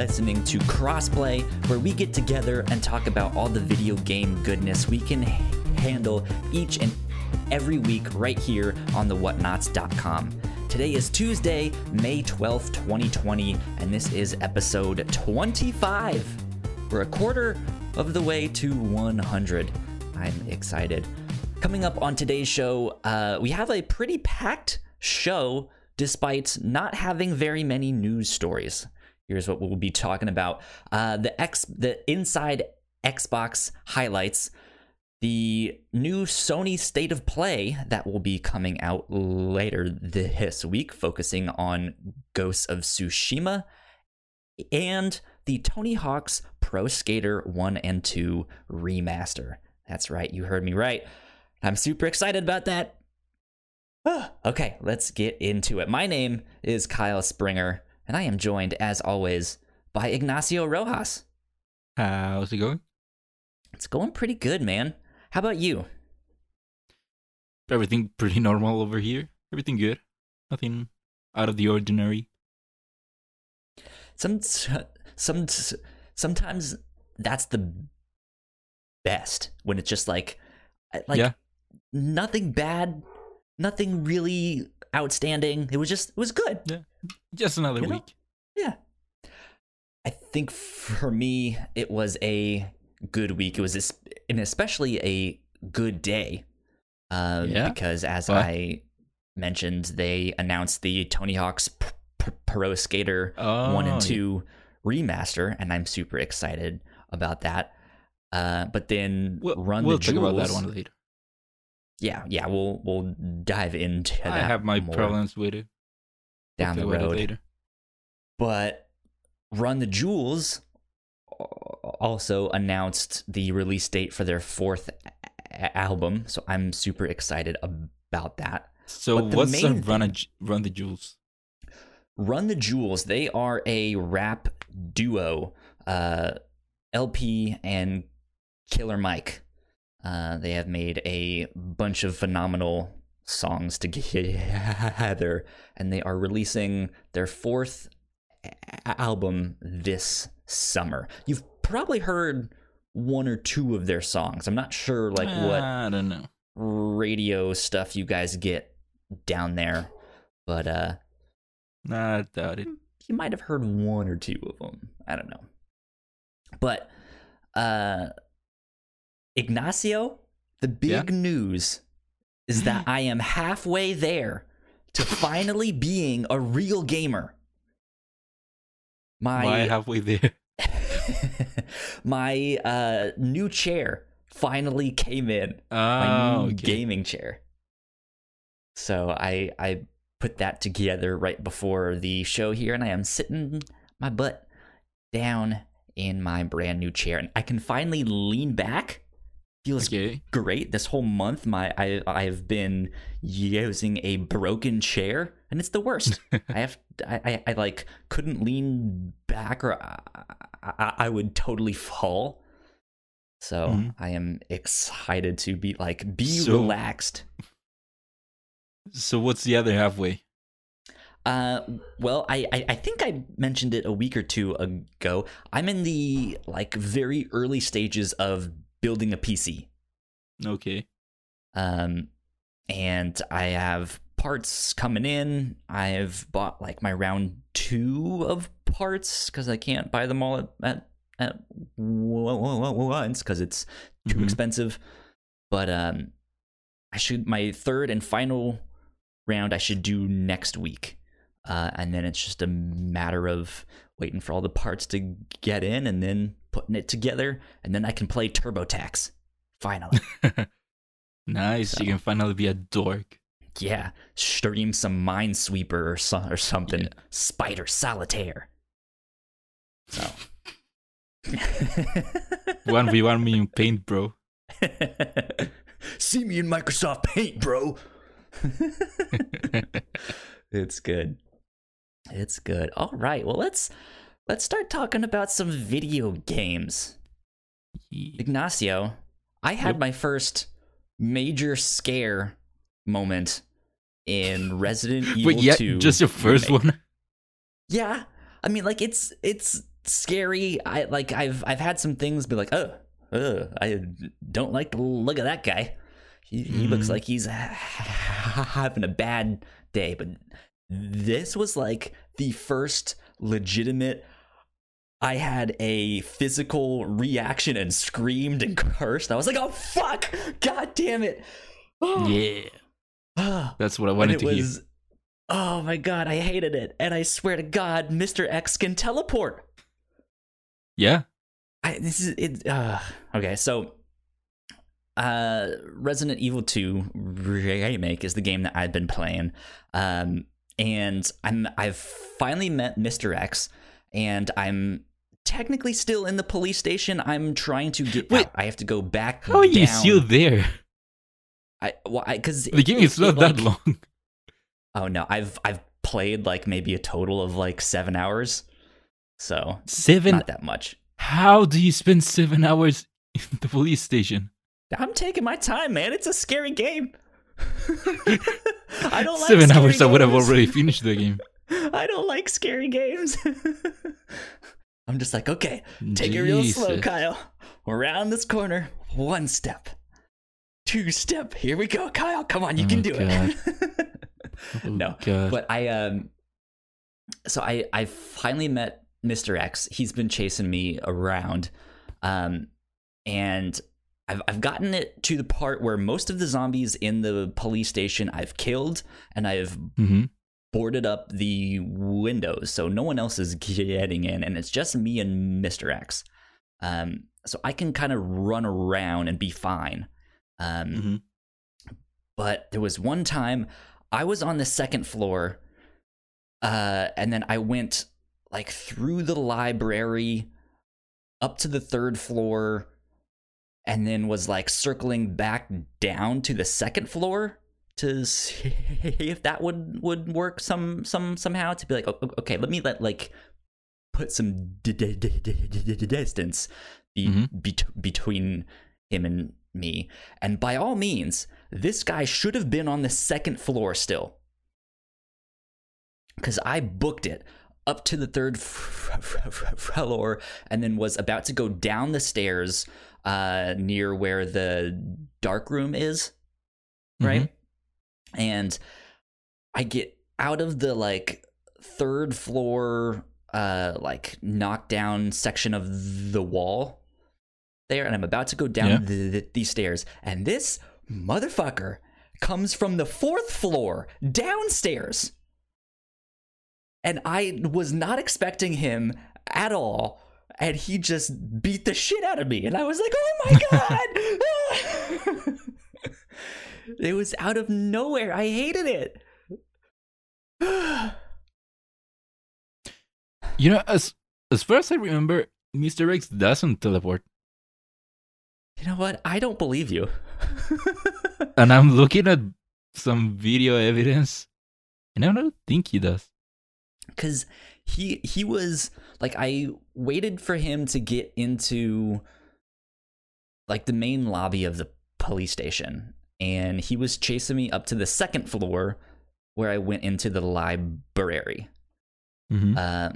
listening to Crossplay, where we get together and talk about all the video game goodness we can handle each and every week right here on the whatnots.com. Today is Tuesday, May 12th, 2020, and this is episode 25. We're a quarter of the way to 100. I'm excited. Coming up on today's show, uh, we have a pretty packed show despite not having very many news stories. Here's what we'll be talking about: uh, the X, the inside Xbox highlights, the new Sony State of Play that will be coming out later this week, focusing on Ghosts of Tsushima, and the Tony Hawk's Pro Skater 1 and 2 remaster. That's right, you heard me right. I'm super excited about that. Okay, let's get into it. My name is Kyle Springer, and I am joined, as always, by Ignacio Rojas. Uh, how's it going? It's going pretty good, man. How about you? Everything pretty normal over here. Everything good. Nothing out of the ordinary. Some, some, sometimes that's the best when it's just like, like Yeah. nothing bad, nothing really outstanding. It was just, it was good. Yeah. Just another You know? week. Yeah. I think for me, it was a good week. It was es- and especially a good day. Uh, Yeah? Because as Why? I mentioned, they announced the Tony Hawk's P- P- Pro Skater 1 Oh, and yeah. 2 remaster, and I'm super excited about that. Uh, but then We'll, Run we'll the talk Jewels. about that one later. Yeah, yeah, we'll we'll dive into that. I have my problems with it. Down the talk about it road. later. but Run the Jewels also announced the release date for their fourth a- album, so I'm super excited about that. So the what's a run, a, thing- run the jewels? Run the Jewels, they are a rap duo, uh, El-P and Killer Mike. Uh, they have made a bunch of phenomenal songs together, and they are releasing their fourth a- album this summer. You've probably heard one or two of their songs. I'm not sure like what I don't know. radio stuff you guys get down there, but uh I doubt it. you might have heard one or two of them. I don't know. But uh Ignacio, the big Yeah? news is that I am halfway there to finally being a real gamer. My Why halfway there? my uh new chair finally came in. my Oh, new okay. gaming chair. So I I put that together right before the show here, and I am sitting my butt down in my brand new chair, and I can finally lean back. Feels Okay. great. This whole month, my I I've been using a broken chair, and it's the worst. I have I, I I like couldn't lean back, or I, I, I would totally fall. So Mhm. I am excited to be like be So- relaxed. So what's the other halfway? Uh, well, I, I I think I mentioned it a week or two ago. I'm in the like very early stages of building a PC. Okay. Um, and I have parts coming in. I've bought like my round two of parts because I can't buy them all at at, at once because it's too Mhm. expensive. But um, I should my third and final round I should do next week, uh, and then it's just a matter of waiting for all the parts to get in and then putting it together, and then I can play TurboTax. Finally. nice. So- You can finally be a dork. Yeah, stream some Minesweeper or, so, or something. Yeah. Spider Solitaire. So. One v one me in paint, bro. See me in Microsoft Paint, bro. it's good. It's good. All right. Well, let's let's start talking about some video games. Ignacio, I had my first major scare moment in Resident Evil Wait, yeah, 2. just your first remake. one. Yeah. I mean like it's it's scary. I like I've I've had some things be like, oh, uh, I don't like the look of that guy. He, he looks Mhm. like he's having a bad day. But this was like the first legitimate. I had a physical reaction and screamed and cursed. I was like, "Oh fuck! God damn it!" Yeah. Ah. That's what I wanted to hear. oh my god, I hated it. And I swear to God, Mr. X can teleport. Yeah. I, this is it. Uh, okay, so uh, Resident Evil 2 remake is the game that I've been playing, um, and I'm I've finally met Mr. X, and I'm technically still in the police station. I'm trying to get Wait. out. I have to go back. How are you down. still there? I well, because The game is not that long. Oh no, I've I've played like maybe a total of like seven hours, so Seven. not that much. How do you spend seven hours in the police station? I'm taking my time, man. It's a scary game. I don't like seven hours. I would have already finished the game. I don't like scary games. I'm just like, okay, take it real slow, Kyle. Around this corner, one step, two step. Here we go, Kyle. Come on, you can Oh, do God. it. Oh, no, God. but I um, so I I finally met Mr. X. He's been chasing me around, um, and I've I've gotten it to the part where most of the zombies in the police station I've killed, and I've hmm boarded up the windows so no one else is getting in, and it's just me and Mr. X. Um, so I can kind of run around and be fine. Um, hmm but there was one time I was on the second floor, uh, and then I went like through the library up to the third floor, and then was like circling back down to the second floor to see if that would would work some some somehow to be like "O- o- okay let me let like put some distance be, Mhm. bet- between him and me. And by all means this guy should have been on the second floor still. Because i booked it up to the third floor and then was about to go down the stairs uh near where the dark room is right and i get out of the like third floor uh like knockdown section of the wall there and i'm about to go down Yeah. the, the, these stairs and this motherfucker comes from the fourth floor downstairs and i was not expecting him at all and he just beat the shit out of me and i was like oh my god it was out of nowhere i hated it You know, as as far as I remember, Mr. X doesn't teleport. You know what? I don't believe you. And I'm looking at some video evidence, and I don't think he does. Cuz he he was like I waited for him to get into like the main lobby of the police station and he was chasing me up to the second floor where I went into the library. hmm Uh,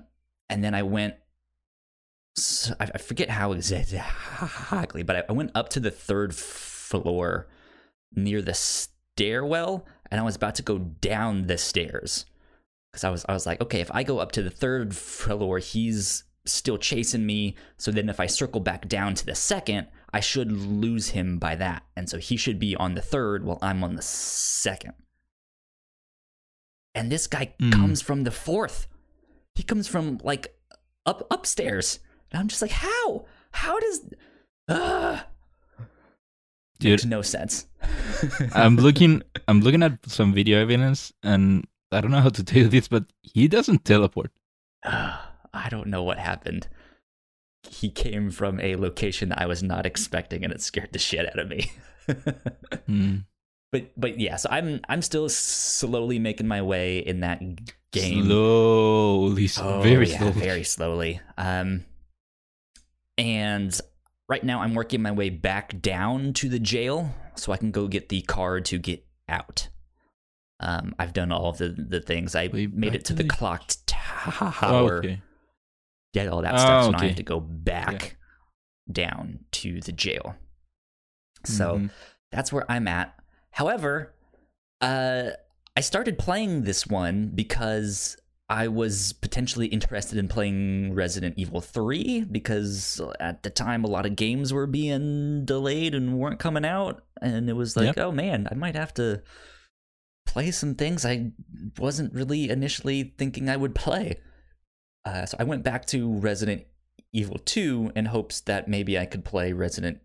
and then I went—I forget how exactly, but I- I went up to the third floor near the stairwell, and I was about to go down the stairs because I was I was like, okay, if I go up to the third floor, he's still chasing me. So then, if I circle back down to the second, I should lose him by that, and so he should be on the third while I'm on the second. And this guy Mm. comes from the fourth. He comes from like up upstairs. And I'm just like, how? How does? Uh, Dude, makes no sense. I'm looking. I'm looking at some video evidence, and I don't know how to tell you this, but he doesn't teleport. I don't know what happened. He came from a location that I was not expecting, and it scared the shit out of me. Hmm. but but yeah, so I'm I'm still slowly making my way in that game. Slowly, Oh, very yeah, slowly. very slowly. Um, and right now I'm working my way back down to the jail so I can go get the card to get out. Um, I've done all of the the things. I Way made it to the the- clock Oh, tower. okay. Get all that stuff. Oh, So now I have to go back down to the jail. So Mhm. that's where I'm at. However, uh, I started playing this one because I was potentially interested in playing Resident Evil 3 because at the time a lot of games were being delayed and weren't coming out. And it was like, Yep. oh man, I might have to play some things I wasn't really initially thinking I would play. Uh, so I went back to Resident Evil 2 in hopes that maybe I could play Resident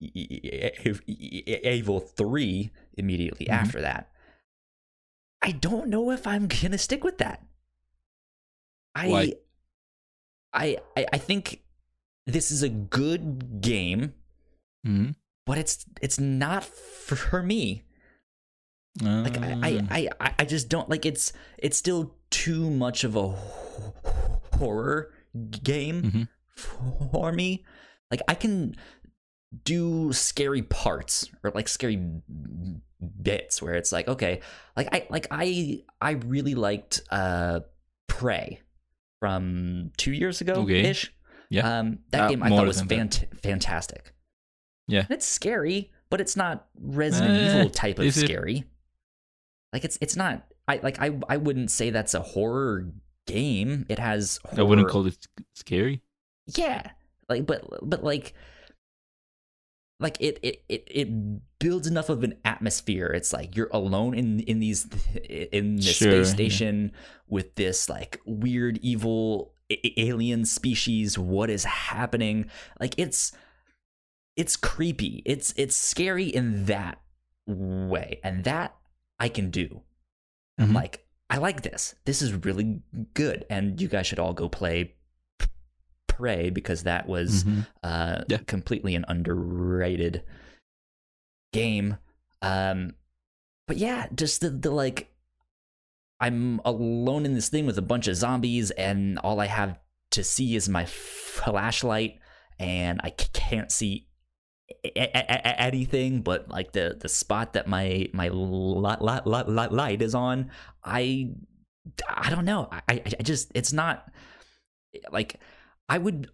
Evil 3 immediately Mhm. after that. I don't know if I'm going to stick with that. I? I I I think this is a good game, Mhm. but it's it's not for me. Like I, I. I, I- I just don't like it's it's still too much of a horror game Mhm. for me. Like I can do scary parts or like scary bits where it's like okay, like I like I I really liked uh Prey from 2 years ago Okay. ish. Yeah. Um that Uh, game I thought was fant- fantastic. Yeah. And it's scary, but it's not Resident Eh, Evil type of is it? scary. Like it's it's not I like I I wouldn't say that's a horror game. It has horror. I wouldn't call it scary. Yeah. Like but but like like it it it it builds enough of an atmosphere. It's like you're alone in in these in this Sure, space yeah. station with this like weird evil alien species. What is happening? Like it's it's creepy. It's it's scary in that way, and that I can do. I'm Mhm. like, I like this. This is really good, and you guys should all go play Prey because that was Mhm. uh, Yeah. completely an underrated game. Um, but yeah, just the, the like, I'm alone in this thing with a bunch of zombies, and all I have to see is my flashlight, and I can't see anything but like the the spot that my my light, light, light, light, is on. I I don't know. I I just it's not like I would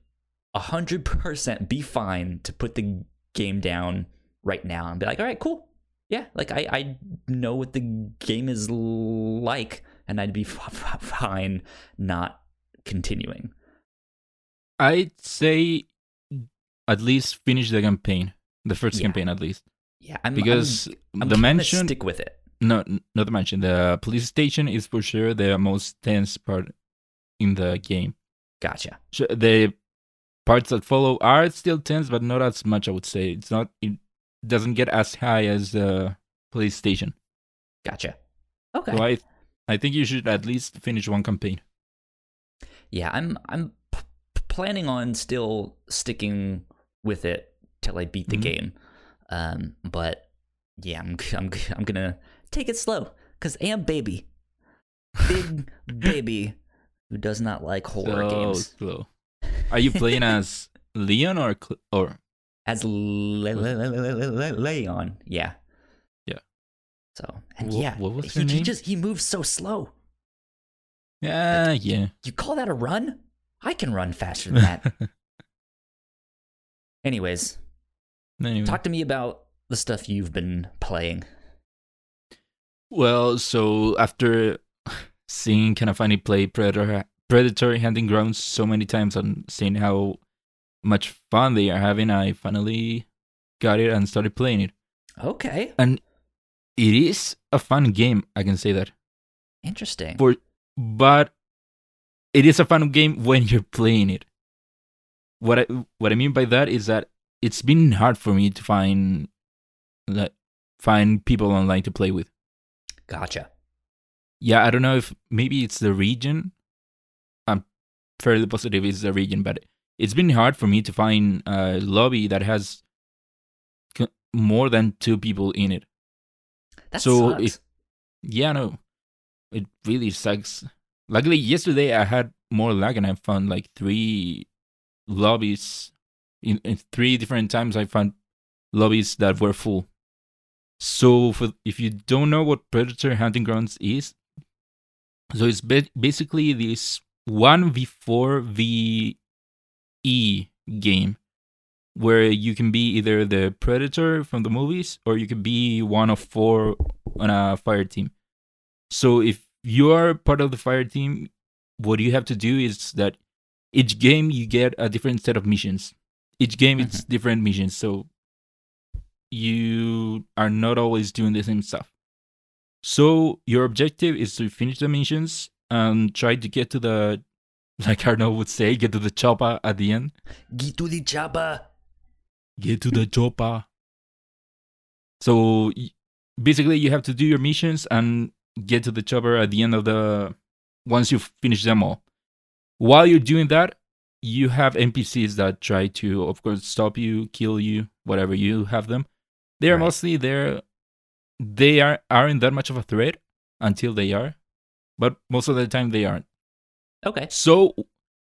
a hundred percent be fine to put the game down right now and be like, all right, cool. Yeah, like I, I know what the game is like, and I'd be fine not continuing. I'd say at least finish the campaign, the first Yeah. campaign at least, Yeah, I'm because I'm, I'm the mansion, stick with it. no, not the mansion, the police station is for sure the most tense part in the game. Gotcha. Sh- The parts that follow are still tense, but not as much. I would say it's not. It doesn't get as high as the police station. Gotcha. Okay. So I, I think you should at least finish one campaign. yeah, I'm I'm p- planning on still sticking with it till I beat the Mhm. game. Um, but yeah, I'm I'm I'm gonna take it slow because I am baby, big baby who does not like horror so games. slow. Are you playing as Leon or Cl- or As Le- Le- Le- Le- Le- Le- Leon, yeah, Yeah. So and Wha- yeah, what was he, he just he moves so slow. yeah yeah? You call that a run? I can run faster than that. Anyways, Anyway. talk to me about the stuff you've been playing. Well, so after seeing Kinda Funny play Predator Predatory Hunting Grounds so many times and seeing how much fun they are having, I finally got it and started playing it. Okay, And it is a fun game, I can say that. interesting. For but it is a fun game when you're playing it. What I what I mean by that is that it's been hard for me to find like find people online to play with. Gotcha. yeah, I don't know if maybe it's the region. I'm fairly positive it's the region, but it's been hard for me to find a lobby that has more than two people in it. That So sucks. Yeah, no, it really sucks. Luckily, yesterday I had more luck and I found like three lobbies. In, in three different times, I found lobbies that were full. So, for if you don't know what Predator Hunting Grounds is, so it's ba- basically this one v four v E game where you can be either the predator from the movies or you can be one of four on a fire team. So if you are part of the fire team, what you have to do is that each game you get a different set of missions. Each game it's Mhm. different missions, so you are not always doing the same stuff. So your objective is to finish the missions and try to get to the like Arnold would say, get to the chopper at the end. Get to the chopper. Get to the chopper. So basically, you have to do your missions and get to the chopper at the end of the. Once you finish them all. While you're doing that, you have NPCs that try to, of course, stop you, kill you, whatever you have them. They are Right. mostly there. They are aren't that much of a threat until they are, but most of the time they aren't. Okay. So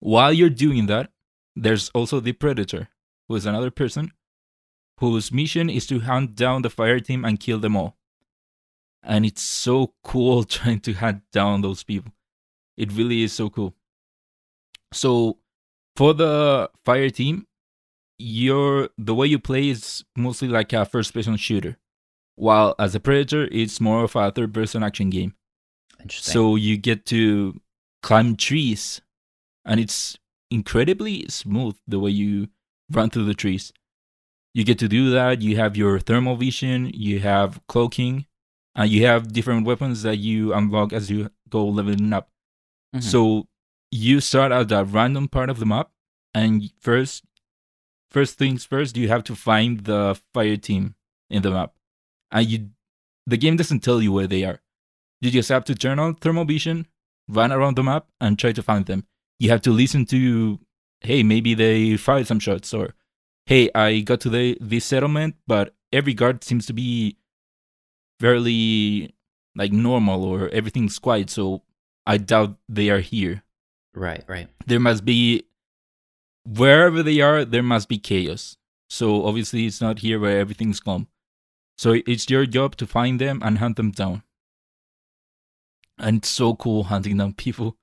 while you're doing that, there's also the predator, who is another person whose mission is to hunt down the fire team and kill them all. And it's so cool trying to hunt down those people. It really is so cool. So for the fire team, your the way you play is mostly like a first person shooter. While as a predator, it's more of a third person action game. Interesting. So you get to climb trees, and it's incredibly smooth the way you run through the trees. You get to do that. You have your thermal vision, you have cloaking, and you have different weapons that you unlock as you go leveling up. Mhm. So you start at a random part of the map, and first, first things first, you have to find the fire team in the map, and you, the game doesn't tell you where they are. You just have to turn on thermal vision, run around the map, and try to find them. You have to listen to, hey, maybe they fired some shots, or hey, I got to the this settlement, but every guard seems to be fairly like normal, or everything's quiet, so I doubt they are here. Right, right. There must be wherever they are, there must be chaos. So obviously, it's not here where everything's calm. So it's your job to find them and hunt them down. And it's so cool hunting down people.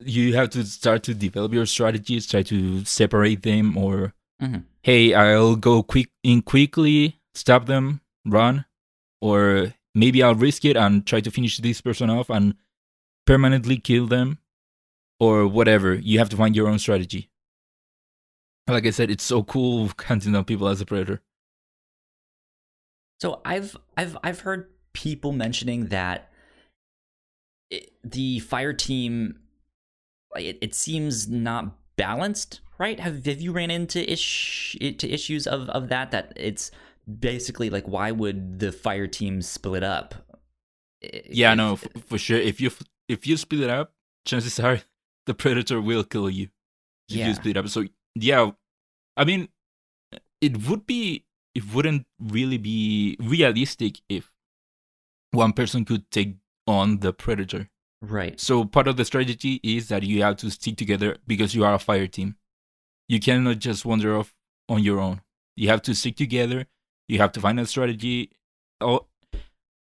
You have to start to develop your strategies, try to separate them, or Mhm. hey, I'll go quick in quickly, stop them, run, or maybe I'll risk it and try to finish this person off and permanently kill them, or whatever. You have to find your own strategy. Like I said, it's so cool hunting down people as a predator. So I've I've I've heard people mentioning that it, the fire team it, it seems not balanced, right? Have have you ran into ish to issues of of that that it's basically like why would the fire team split up? Yeah, If- no, f- for sure. If you if you split it up, chances are the predator will kill you. If Yeah. you split up, so yeah, I mean, it would be it wouldn't really be realistic if one person could take on the predator. right. So part of the strategy is that you have to stick together because you are a fire team. You cannot just wander off on your own. You have to stick together. You have to find a strategy. Oh,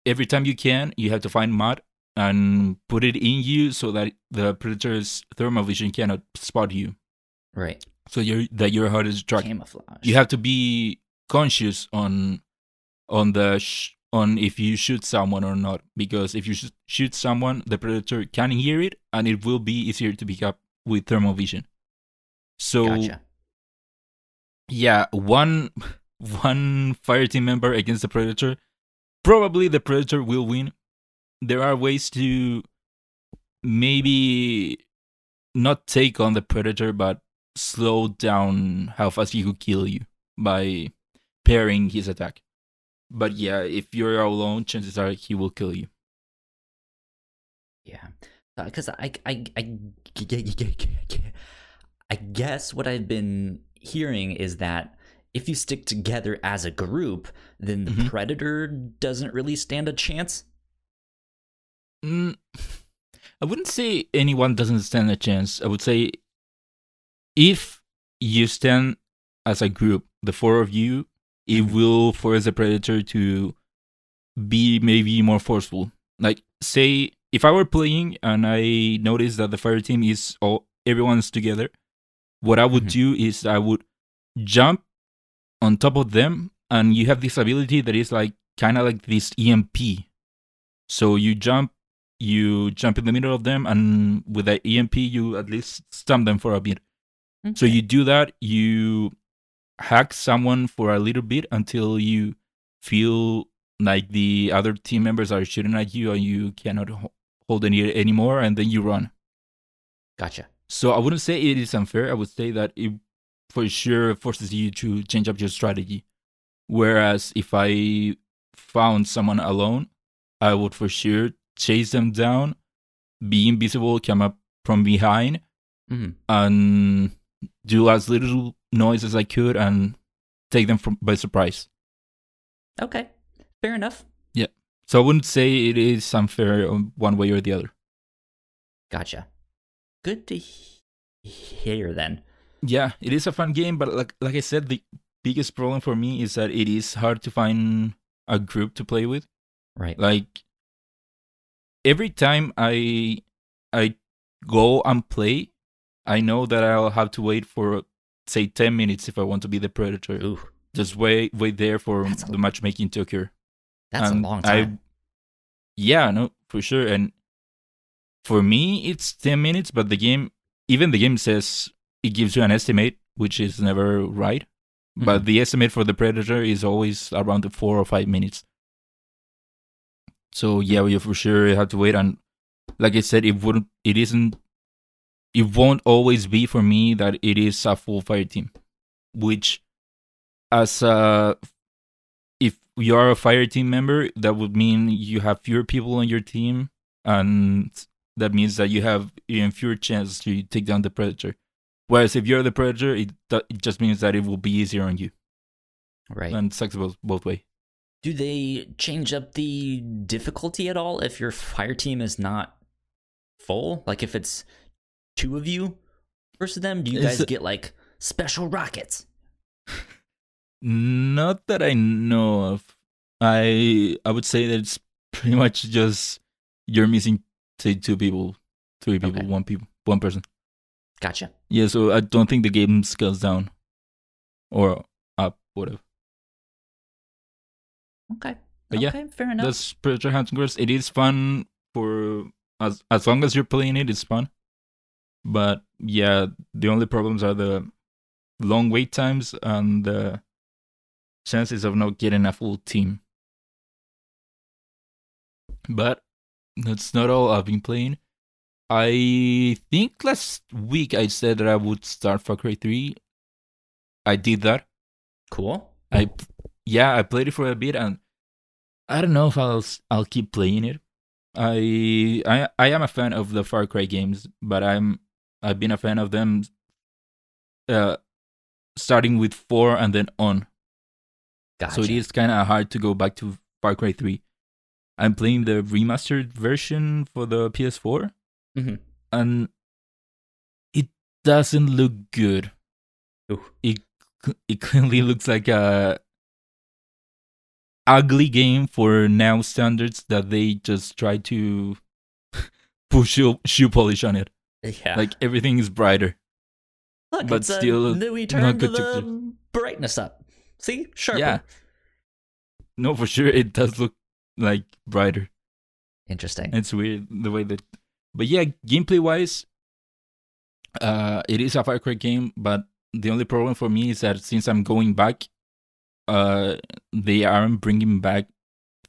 every time you can, you have to find mud and put it in you so that the predator's thermal vision cannot spot you. Right. So you're that your heart is to track. Camouflage. You have to be conscious on on the sh- on if you shoot someone or not because if you sh- shoot someone the predator can hear it and it will be easier to pick up with thermal vision so gotcha. yeah one one fire team member against the predator probably the predator will win there are ways to maybe not take on the predator but slow down how fast he could kill you by pairing his attack but yeah if you're alone chances are he will kill you Yeah, because I, I, I, I guess what I've been hearing is that if you stick together as a group, then the Mhm. predator doesn't really stand a chance. Mm, I wouldn't say anyone doesn't stand a chance. I would say if you stand as a group, the four of you, it Mhm. will force the predator to be maybe more forceful. Like, say if I were playing and I noticed that the fire team is all everyone's together, what I would Mhm. do is I would jump on top of them, and you have this ability that is like kind of like this EMP. So you jump, you jump in the middle of them, and with that EMP, you at least stun them for a bit. So you do that, you hack someone for a little bit until you feel like the other team members are shooting at you and you cannot hold any anymore, and then you run. Gotcha. So I wouldn't say it is unfair. I would say that it for sure forces you to change up your strategy. Whereas if I found someone alone, I would for sure chase them down, be invisible, come up from behind, hmm and do as little noise as I could and take them from by surprise. Okay. Fair enough. Yeah. So I wouldn't say it is unfair one way or the other. Gotcha. Good to he- hear then. Yeah, it is a fun game, but like like I said, the biggest problem for me is that it is hard to find a group to play with. Right. Like every time I I go and play, I know that I'll have to wait for say ten minutes if I want to be the predator. Ooh, Just wait wait there for That's a- the matchmaking to occur. that's And a long I- time. Yeah, no, for sure. And for me, it's 10 minutes, but the game, even the game says it gives you an estimate, which is never right. But Mhm. the estimate for the Predator is always around the four or five minutes. So yeah, you for sure have to wait. And like I said, it wouldn't, it isn't, it won't always be for me that it is a full fire team, which as a if you are a fire team member, that would mean you have fewer people on your team, and that means that you have even fewer chances to take down the predator. Whereas if you're the predator, it, it just means that it will be easier on you, right. and it sucks both both way. Do they change up the difficulty at all if your fire team is not full? Like if it's two of you versus them, do you guys get like special rockets? Not that I know of. I I would say that it's pretty much just you're missing say two people, three people, Okay. one people, one person. Gotcha. Yeah, so I don't think the game scales down or up, whatever. Okay. But yeah, okay, fair enough. That's Predator Hunting Grounds. It is fun for as as long as you're playing it, it's fun. But yeah, the only problems are the long wait times and the chances of not getting a full team. But that's not all I've been playing. I think last week I said that I would start Far Cry 3. I did that. Cool. I yeah, I played it for a bit and I don't know if I'll I'll keep playing it. I I I am a fan of the Far Cry games, but I'm I've been a fan of them uh starting with 4 and then on. Gotcha. So it is kind of hard to go back to Far Cry 3. I'm playing the remastered version for the PS4 Mhm. and it doesn't look good. Ooh. It it clearly looks like a ugly game for now standards that they just try to push shoe, shoe polish on it. Yeah. Like everything is brighter. Look, but still new not turn to good to the brightness up. See, sharper. Yeah. No, for sure it does look like brighter. Interesting. It's weird the way that, but yeah, gameplay wise, uh, it is a Far Cry game. But the only problem for me is that since I'm going back, uh, they aren't bringing back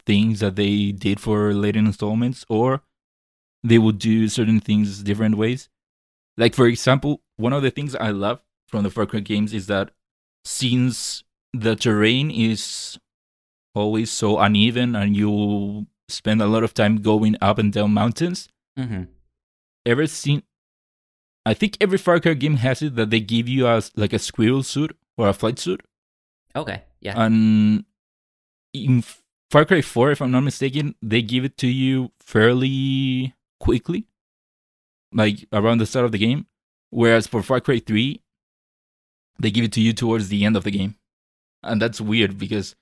things that they did for later installments, or they will do certain things different ways. Like for example, one of the things I love from the Far Cry games is that since the terrain is always so uneven and you spend a lot of time going up and down mountains. mm-hmm. Ever seen? I think every Far Cry game has it that they give you a like a squirrel suit or a flight suit, Okay. Yeah. and in Far Cry Four, if I'm not mistaken, they give it to you fairly quickly, like around the start of the game. Whereas for Far Cry Three, they give it to you towards the end of the game, and that's weird because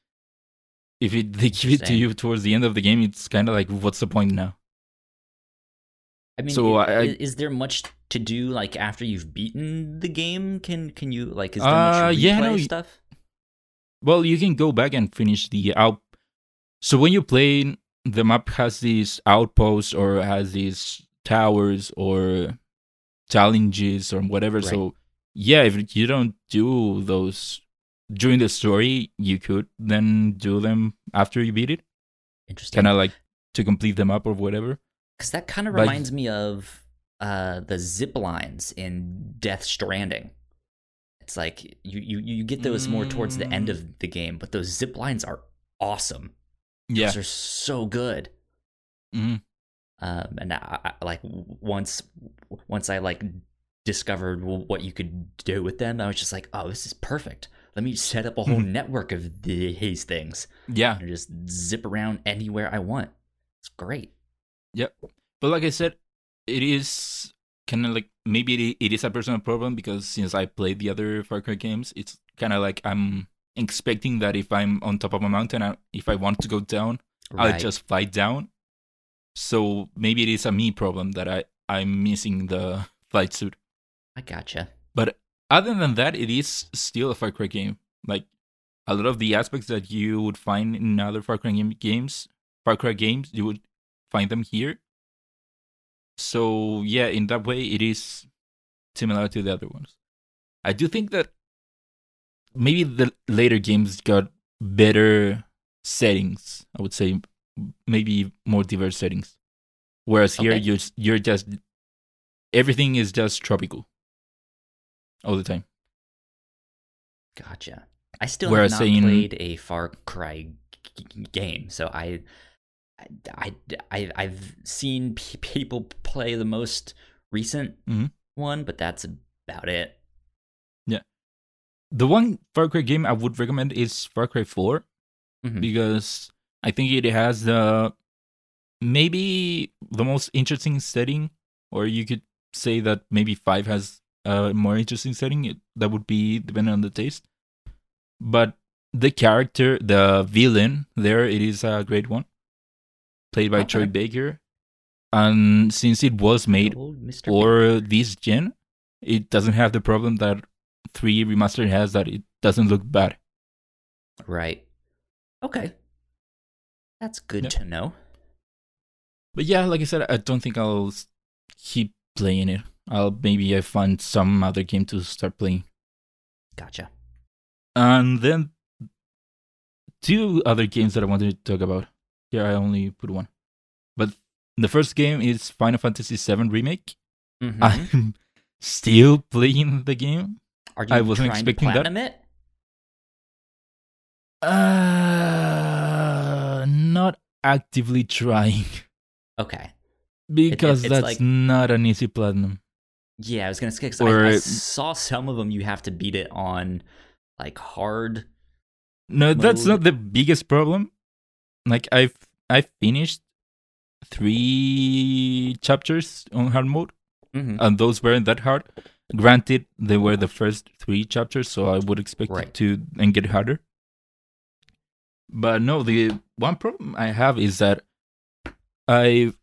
if it, they give it to you towards the end of the game, it's kind of like, what's the point now? I mean, So i- I- is, there much to do like after you've beaten the game? Can can you like is there much Uh, replay yeah, no, stuff? Well, you can go back and finish the out. So when you play, the map has these outposts or has these towers or challenges or whatever. Right. So yeah, if you don't do those during the story, you could then do them after you beat it, Interesting. kind of like to complete the map or whatever. Because that kind of But- reminds me of uh, the zip lines in Death Stranding. It's like you, you, you get those more towards the end of the game, but those zip lines are awesome. Yeah. Those are so good. Mhm. Um, and I, I, like once once I like discovered what you could do with them, I was just like, oh, this is perfect. Let me set up a whole Mhm. network of these things Yeah. and just zip around anywhere I want. It's great. Yep. But like I said, it is kind of like maybe it, it is a personal problem because since I played the other Far Cry games, it's kind of like I'm expecting that if I'm on top of a mountain, I, if I want to go down, I'll just fly down. So maybe it is a me problem that I I'm missing the flight suit. I gotcha. But other than that, it is still a Far Cry game. Like a lot of the aspects that you would find in other Far Cry game- games, Far Cry games, you would find them here. So yeah, in that way, it is similar to the other ones. I do think that maybe the later games got better settings. I would say maybe more diverse settings. Whereas here, you're you're just everything is just tropical all the time. Gotcha. I still Whereas have not saying- played a Far Cry g- game, so I, I, I, I've seen p- people play the most recent Mhm. one, but that's about it. Yeah, the one Far Cry game I would recommend is Far Cry 4 Mhm. because I think it has the maybe the most interesting setting, or you could say that maybe 5 has a more interesting setting. It, that would be depending on the taste. But the character, the villain, there it is a great one, played by Troy uh-huh. Baker. And since it was made Old Mr. or this gen, it doesn't have the problem that 3 remastered has that it doesn't look bad. Right. Okay. That's good Yeah. to know. But yeah, like I said, I don't think I'll keep playing it. I'll maybe I find some other game to start playing. Gotcha. And then two other games that I wanted to talk about. Here I only put one. But the first game is Final Fantasy VII Remake. Mhm. I'm still playing the game. Are you I wasn't trying to expecting that. platinum it? Uh, not actively trying Okay. because it's that's like- not an easy platinum. Yeah, I was gonna say 'cause Or I, I saw some of them. You have to beat it on like hard. No, that's not the biggest problem. Like I've I finished three chapters on hard mode, Mhm. and those weren't that hard. Granted, they were the first three chapters, so I would expect Right. it to and get harder. But no, the one problem I have is that I,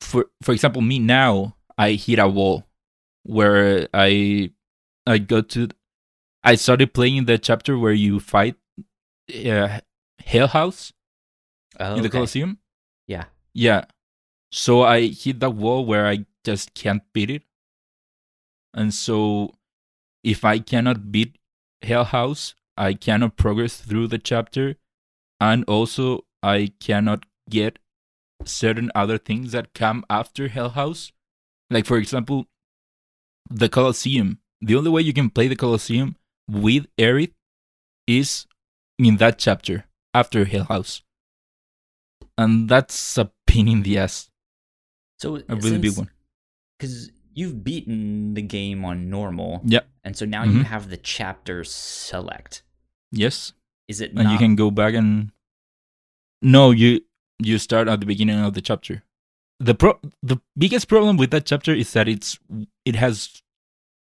for for example, me now I hit a wall where I I go to I started playing the chapter where you fight uh, Hell House Oh, in the okay. Colosseum. Yeah. Yeah. So I hit that wall where I just can't beat it. And so if I cannot beat Hell House, I cannot progress through the chapter. And also I cannot get certain other things that come after Hell House. Like for example, the Colosseum. The only way you can play the Colosseum with Aerith is in that chapter after Hell House. And that's a pain in the ass. So A really big one. Because you've beaten the game on normal. Yeah. And so now you Mhm. have the chapter select. Yes. Is it And not? you can go back and No, you you start at the beginning of the chapter. The pro the biggest problem with that chapter is that it's it has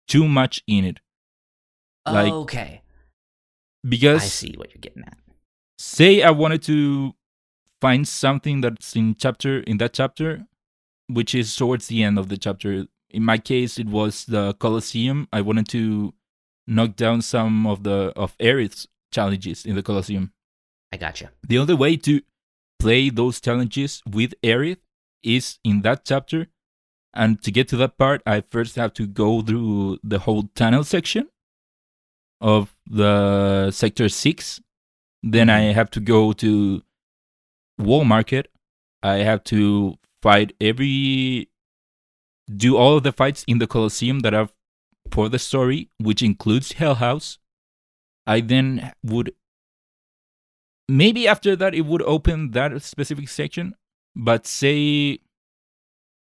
too much in it. like- okay. Because I see what you're getting at. say I wanted to find something that's in chapter in that chapter which is towards the end of the chapter. In my case, it was the Colosseum. I wanted to knock down some of the of Aerith's challenges in the Colosseum. I gotcha. The only way to play those challenges with Aerith is in that chapter. And to get to that part, I first have to go through the whole tunnel section of the sector six. Then mm-hmm. I have to go to Wall Market. I have to fight every do all of the fights in the Colosseum that are for the story, which includes Hell House. I then would maybe after that it would open that specific section, but say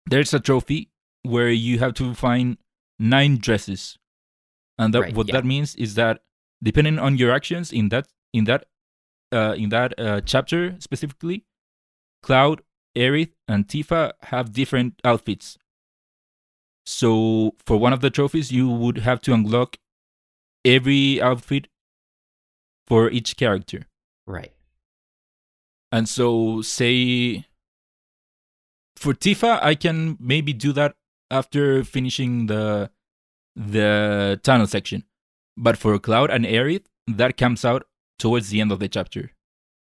there's a trophy where you have to find nine dresses. And that Right, what yeah. that means is that depending on your actions in that in that uh, in that uh, chapter specifically, Cloud, Aerith, and Tifa have different outfits. So for one of the trophies, you would have to unlock every outfit for each character. Right. And so, say for Tifa, I can maybe do that after finishing the the tunnel section. But for Cloud and Aerith, that comes out towards the end of the chapter,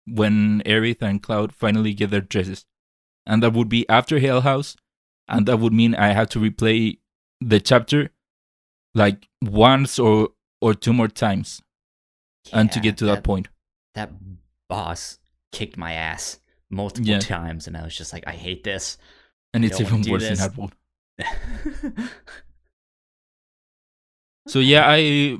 when Aerith and Cloud finally get their dresses, and that would be after Hell House, and that would mean I have to replay the chapter like once or or two more times, and to get to that point. that boss kicked my ass multiple Yeah. times, and I was just like, I hate this. And I it's even worse in this. that one. So yeah, I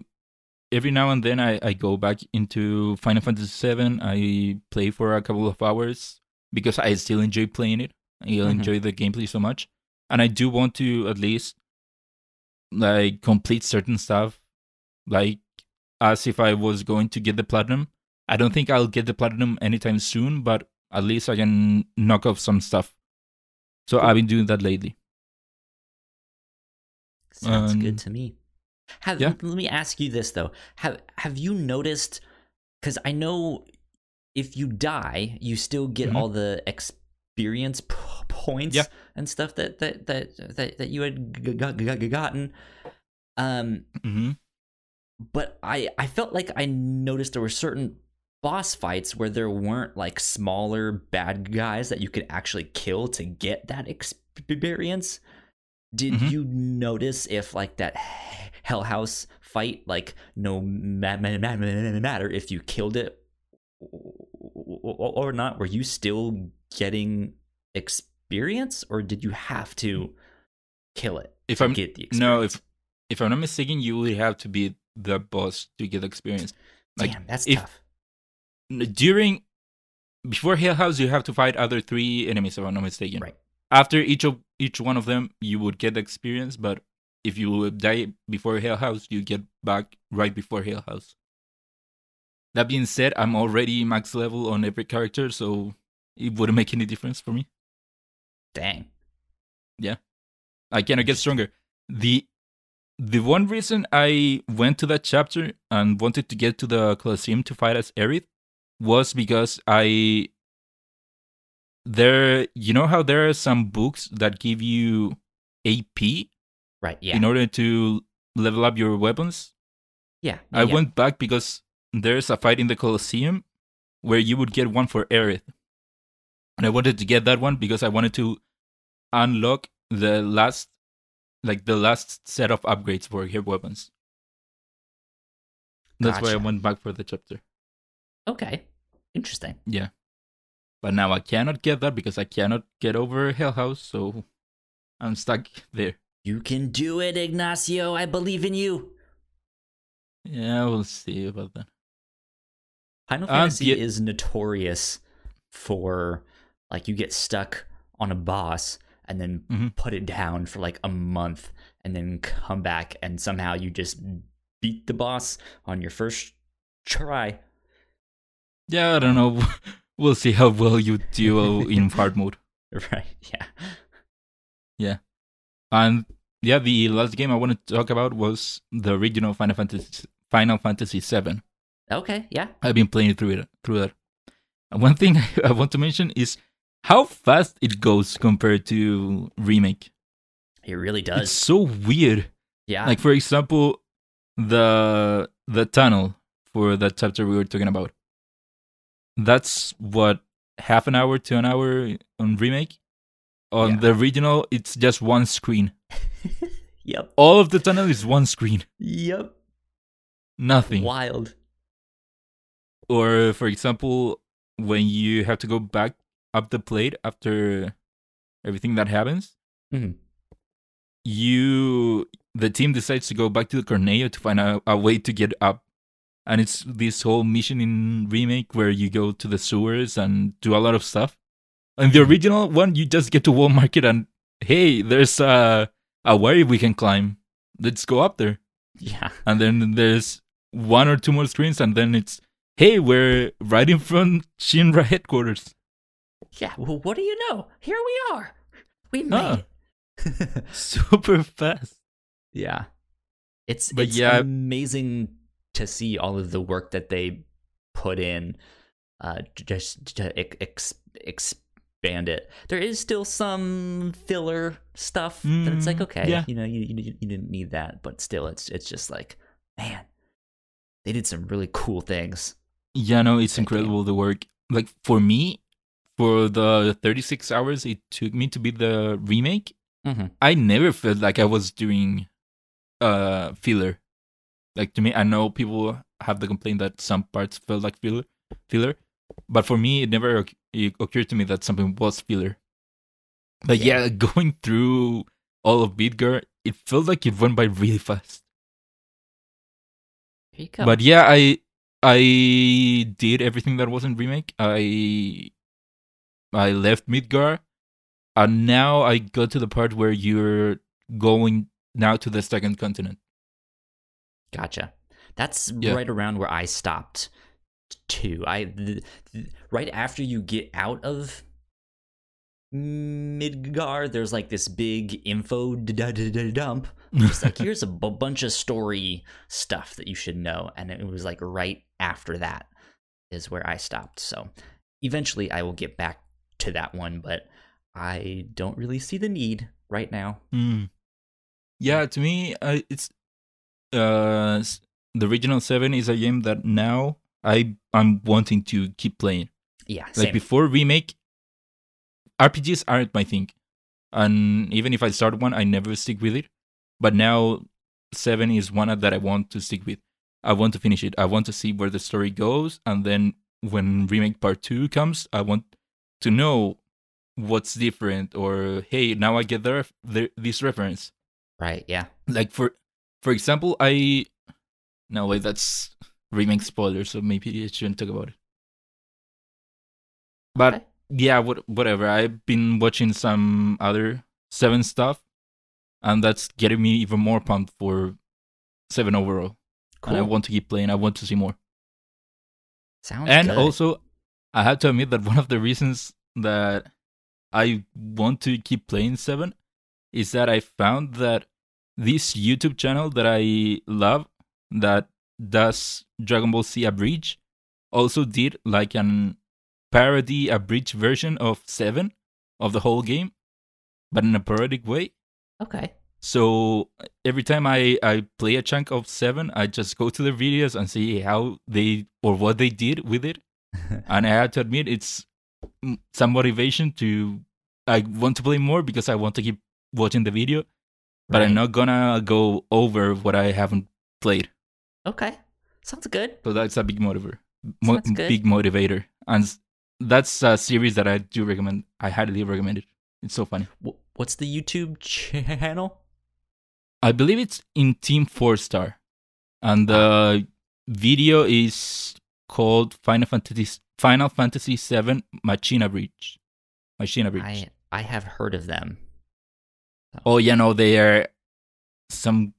every now and then I, I go back into Final Fantasy VII. I play for a couple of hours because I still enjoy playing it. I Mhm. enjoy the gameplay so much, and I do want to at least like complete certain stuff, like as if I was going to get the platinum. I don't think I'll get the platinum anytime soon, but at least I can knock off some stuff. So I've been doing that lately. Sounds Um, good to me. Have, yeah. Let me ask you this though: Have Have you noticed? Because I know if you die, you still get Mhm. all the experience p- points Yeah. and stuff that that that that, that you had g- g- g- gotten. Um, hmm but I I felt like I noticed there were certain boss fights where there weren't like smaller bad guys that you could actually kill to get that experience. Did Mhm. you notice if like that Hell House fight, like no ma- ma- ma- ma- matter if you killed it or not, were you still getting experience, or did you have to kill it If to I'm get the experience? no, if if I'm not mistaken, you would have to be the boss to get experience. like, Damn, that's if- tough. During before Hell House, you have to fight other three enemies. If I'm not mistaken. Right. After each of each one of them, you would get the experience. But if you die before Hell House, you get back right before Hell House. That being said, I'm already max level on every character, so it wouldn't make any difference for me. Dang. Yeah. I cannot get stronger. The the one reason I went to that chapter and wanted to get to the Colosseum to fight as Aerith was because I there you know how there are some books that give you AP Right. Yeah. in order to level up your weapons. yeah. I yeah. went back because there's a fight in the Colosseum where you would get one for Aerith. And I wanted to get that one because I wanted to unlock the last like the last set of upgrades for her weapons. That's why I went back for the chapter. Okay. Interesting. Yeah. But now I cannot get that because I cannot get over Hell House, so I'm stuck there. You can do it, Ignacio. I believe in you. Yeah, we'll see about that. Final Um, Fantasy yeah. is notorious for like you get stuck on a boss and then Mhm. put it down for like a month and then come back and somehow you just beat the boss on your first try. Yeah, I don't know. We'll see how well you do in hard mode. Right. Yeah. Yeah. And yeah, the last game I wanted to talk about was the original Final Fantasy Final Fantasy VII. Okay. Yeah. I've been playing through it through that. And one thing I want to mention is how fast it goes compared to remake. It really does. It's so weird. yeah. Like for example, the the tunnel for that chapter we were talking about. That's what half an hour to an hour on remake. On Yeah. the original, it's just one screen. yep. All of the tunnel is one screen. Yep. Nothing. Wild. Or for example, when you have to go back up the plate after everything that happens, Mhm. you the team decides to go back to the Corneo to find a, a way to get up. And it's this whole mission in remake where you go to the sewers and do a lot of stuff. In the original one, you just get to Wall Market and hey, there's a a wave we can climb. Let's go up there. Yeah. And then there's one or two more screens, and then it's hey, we're right in front Shinra headquarters. Yeah. Well, what do you know? Here we are. We made Huh. it. Super fast. yeah. It's But it's yeah. amazing to see all of the work that they put in uh just to ex- ex- expand it. There is still some filler stuff that it's like Mm, okay, yeah. you know, you, you you didn't need that, but still it's it's just like man, they did some really cool things. Yeah, no, it's incredible the work. Like for me, for the 36 hours it took me to beat the remake, Mhm. I never felt like I was doing uh filler. Like to me, I know people have the complaint that some parts felt like filler, filler, but for me, it never it occurred to me that something was filler. But Yeah. yeah, going through all of Midgar, it felt like it went by really fast. Here you go. But yeah, I I did everything that wasn't remake. I I left Midgar, and now I go to the part where you're going now to the second continent. Gotcha. That's Yeah. right around where I stopped too. I th- th- right after you get out of Midgar, there's like this big info dump. Just like here's a b- bunch of story stuff that you should know, and it was like right after that is where I stopped. So eventually, I will get back to that one, but I don't really see the need right now. Mm. Yeah, to me, uh, it's uh the original seven is a game that now I I'm wanting to keep playing. Yeah, Like same. before remake, RPGs aren't my thing, and even if I start one, I never stick with it. But now seven is one that I want to stick with. I want to finish it. I want to see where the story goes, and then when remake part two comes, I want to know what's different. Or hey, now I get the, ref- the this reference. right? Yeah. Like for for example, I no wait, that's remake spoiler, so maybe I shouldn't talk about it. But Okay. yeah, what, whatever. I've been watching some other seven stuff, and that's getting me even more pumped for seven overall. Cool. And I want to keep playing. I want to see more. Sounds good and good. also, I have to admit that one of the reasons that I want to keep playing seven is that I found that this YouTube channel that I love that does Dragon Ball Z Abridged also did like an parody abridged version of seven of the whole game, but in a parodic way. okay. So every time I, I play a chunk of seven, I just go to their videos and see how they or what they did with it. And I have to admit, it's some motivation to I want to play more because I want to keep watching the video, but I'm not gonna go over what I haven't played. Okay. Sounds good. So that's a big motivator, mo- big motivator, and that's a series that I do recommend. I highly recommend it. It's so funny. What's the YouTube channel? I believe it's in Team Four Star, and the video is called Final Fantasy Final Fantasy VII Machinabridged. Machina Breach. I I have heard of them. Oh yeah, no, they are some.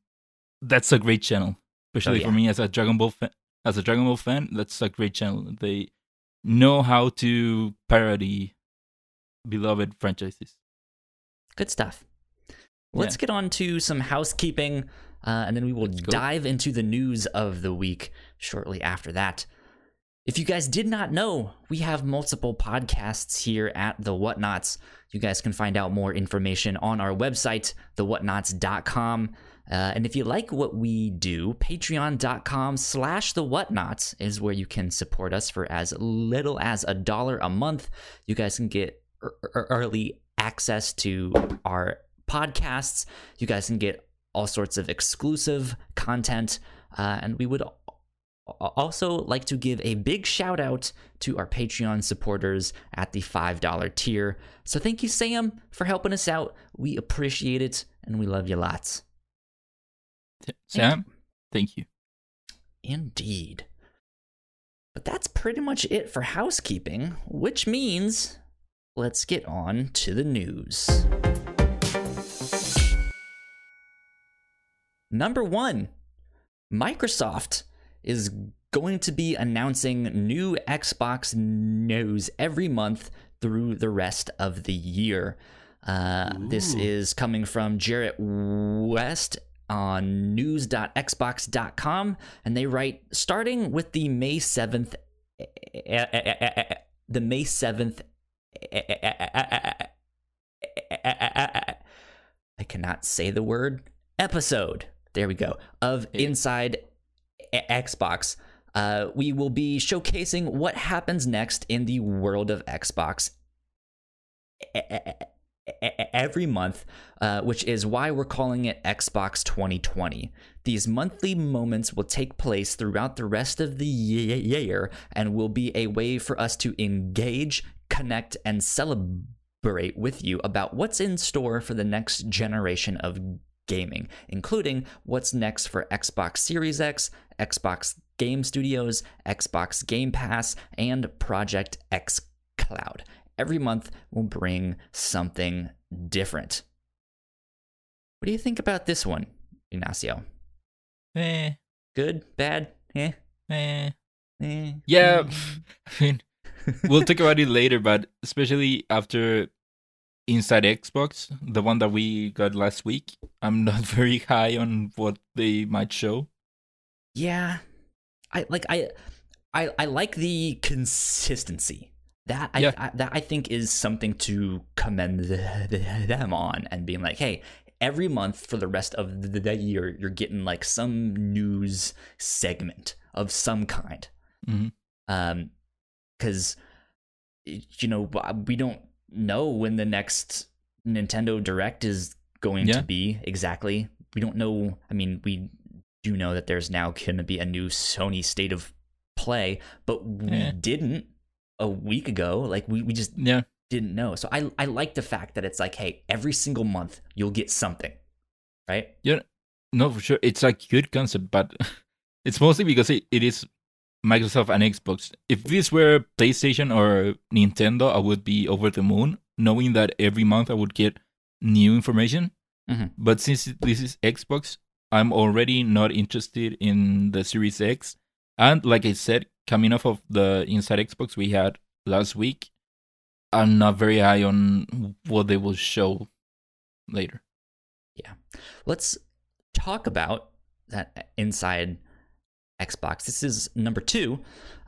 That's a great channel, especially Oh, yeah. for me as a Dragon Ball fan. As a Dragon Ball fan, that's a great channel. They know how to parody beloved franchises. Good stuff. Let's Yeah. get on to some housekeeping, uh, and then we will dive into the news of the week shortly after that. If you guys did not know, we have multiple podcasts here at The Whatnauts. You guys can find out more information on our website, thewhatnauts.com. Uh, and if you like what we do, patreon.com slash the whatnauts is where you can support us for as little as a dollar a month. You guys can get early access to our podcasts. You guys can get all sorts of exclusive content. Uh, and we would also like to give a big shout out to our Patreon supporters at the $5 tier. So thank you, Sam, for helping us out. We appreciate it and we love you lots. Sam, and, thank you. Indeed. But that's pretty much it for housekeeping, which means let's get on to the news. Number one Microsoft is going to be announcing new Xbox news every month through the rest of the year. Uh, this is coming from Jarrett West on news.xbox.com, and they write starting with the May 7th, the May 7th. I cannot say the word episode. There we go. Of Inside Xbox. Uh, we will be showcasing what happens next in the world of Xbox every month, uh, which is why we're calling it Xbox 2020. These monthly moments will take place throughout the rest of the year and will be a way for us to engage, connect, and celebrate with you about what's in store for the next generation of gaming, including what's next for Xbox Series X, Xbox Game Studios, Xbox Game Pass, and Project X Cloud. Every month will bring something different. What do you think about this one, Ignacio? Eh. Good? Bad? Eh? Eh. eh. Yeah. I mean, we'll talk about it later, but especially after Inside Xbox, the one that we got last week, I'm not very high on what they might show. Yeah, I like I, I I like the consistency. That I, yeah. I that I think is something to commend the, the, them on and being like, hey, every month for the rest of the, the year, you're getting like some news segment of some kind. Mm-hmm. Um, because you know we don't know when the next Nintendo Direct is going yeah. to be exactly. We don't know. I mean, we do know that there's now going to be a new Sony State of Play, but we yeah. didn't a week ago. Like we, we just yeah. didn't know. So I I like the fact that it's like, hey, every single month you'll get something, right? Yeah, no, for sure. It's a good concept, but it's mostly because it, it is Microsoft and Xbox. If this were PlayStation or Nintendo, I would be over the moon, knowing that every month I would get new information. Mm-hmm. But since this is Xbox, I'm already not interested in the Series X. And like I said, coming off of the Inside Xbox we had last week, I'm not very high on what they will show later. Yeah. Let's talk about that Inside Xbox. This is number two.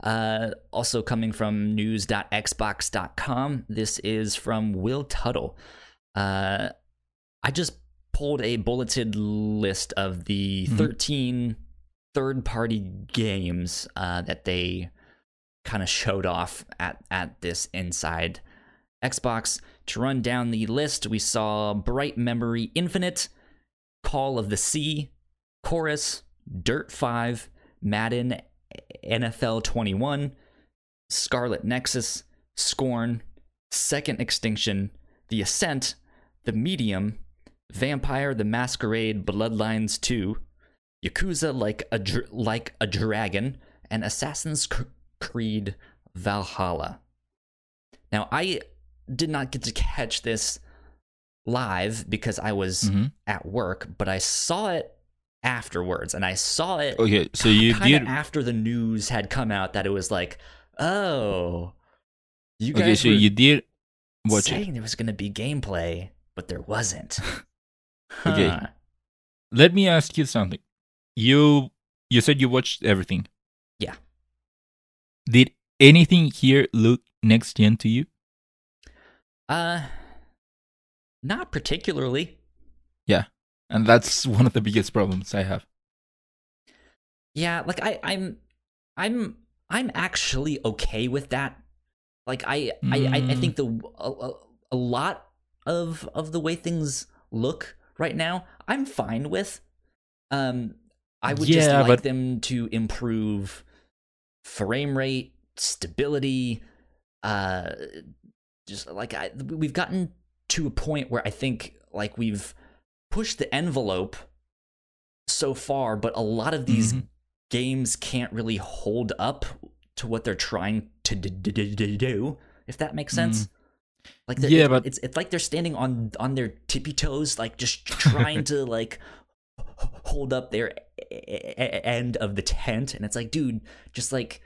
Uh, also coming from news.xbox.com. This is from Will Tuttle. Uh, I just pulled a bulleted list of the mm-hmm. 13 third party games uh, that they kind of showed off at, at this Inside Xbox. To run down the list, we saw Bright Memory Infinite, Call of the Sea, Chorus, Dirt 5, Madden NFL 21, Scarlet Nexus, Scorn, Second Extinction, The Ascent, The Medium, Vampire the Masquerade Bloodlines 2, Yakuza like a dr- like a dragon, and Assassin's Creed Valhalla. Now, I did not get to catch this live because I was mm-hmm. at work, but I saw it afterwards, and I saw it. Okay, so you did after the news had come out that it was like, oh, you guys. Okay, so you did watch saying it. there was going to be gameplay, but there wasn't. huh. Okay, let me ask you something. You you said you watched everything. Yeah. Did anything here look next gen to you? Uh, not particularly. Yeah. And that's one of the biggest problems I have. Yeah, like I, I'm, I'm, I'm actually okay with that. Like I, I, I, I Mm. think the a, a, a lot of of the way things look right now, I'm fine with. Um, I would just like but- them to improve frame rate, stability. Uh, just like I, we've gotten to a point where I think like we've pushed the envelope so far, but a lot of these Mhm. games can't really hold up to what they're trying to d- d- d- d- do. If that makes sense. Like Mm. Yeah, it- but- it's it's like they're standing on on their tippy toes, like just trying to like hold up their end of the tent, and it's like, dude, just like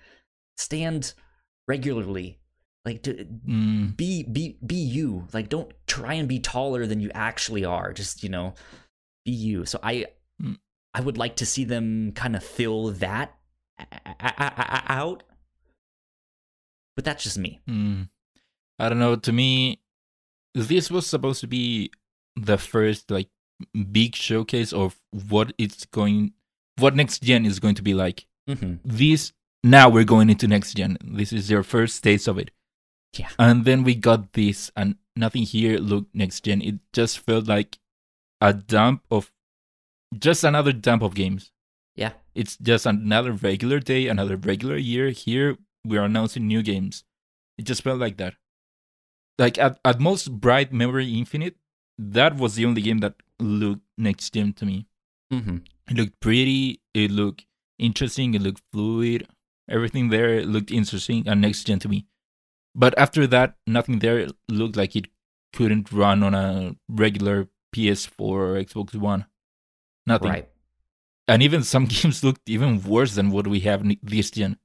stand regularly, like to, Mm, be be be you. Like don't try and be taller than you actually are. Just you know be you. So i Mm. i would like to see them kind of fill that out. But that's just me. Mm. I don't know. To me, this was supposed to be the first like big showcase of what it's going, what next gen is going to be like. hmm This now we're going into next gen. This is their first taste of it. Yeah. And then we got this, and nothing here looked next gen. It just felt like a dump of, just another dump of games. yeah It's just another regular day, another regular year. Here we are announcing new games. It just felt like that. Like at, at most, Bright Memory Infinite, that was the only game that looked next gen to me. hmm It looked pretty. It looked interesting. It looked fluid. Everything there looked interesting and next gen to me. But after that, nothing there looked like it couldn't run on a regular PS4 or Xbox One. Nothing. right And even some games looked even worse than what we have this gen.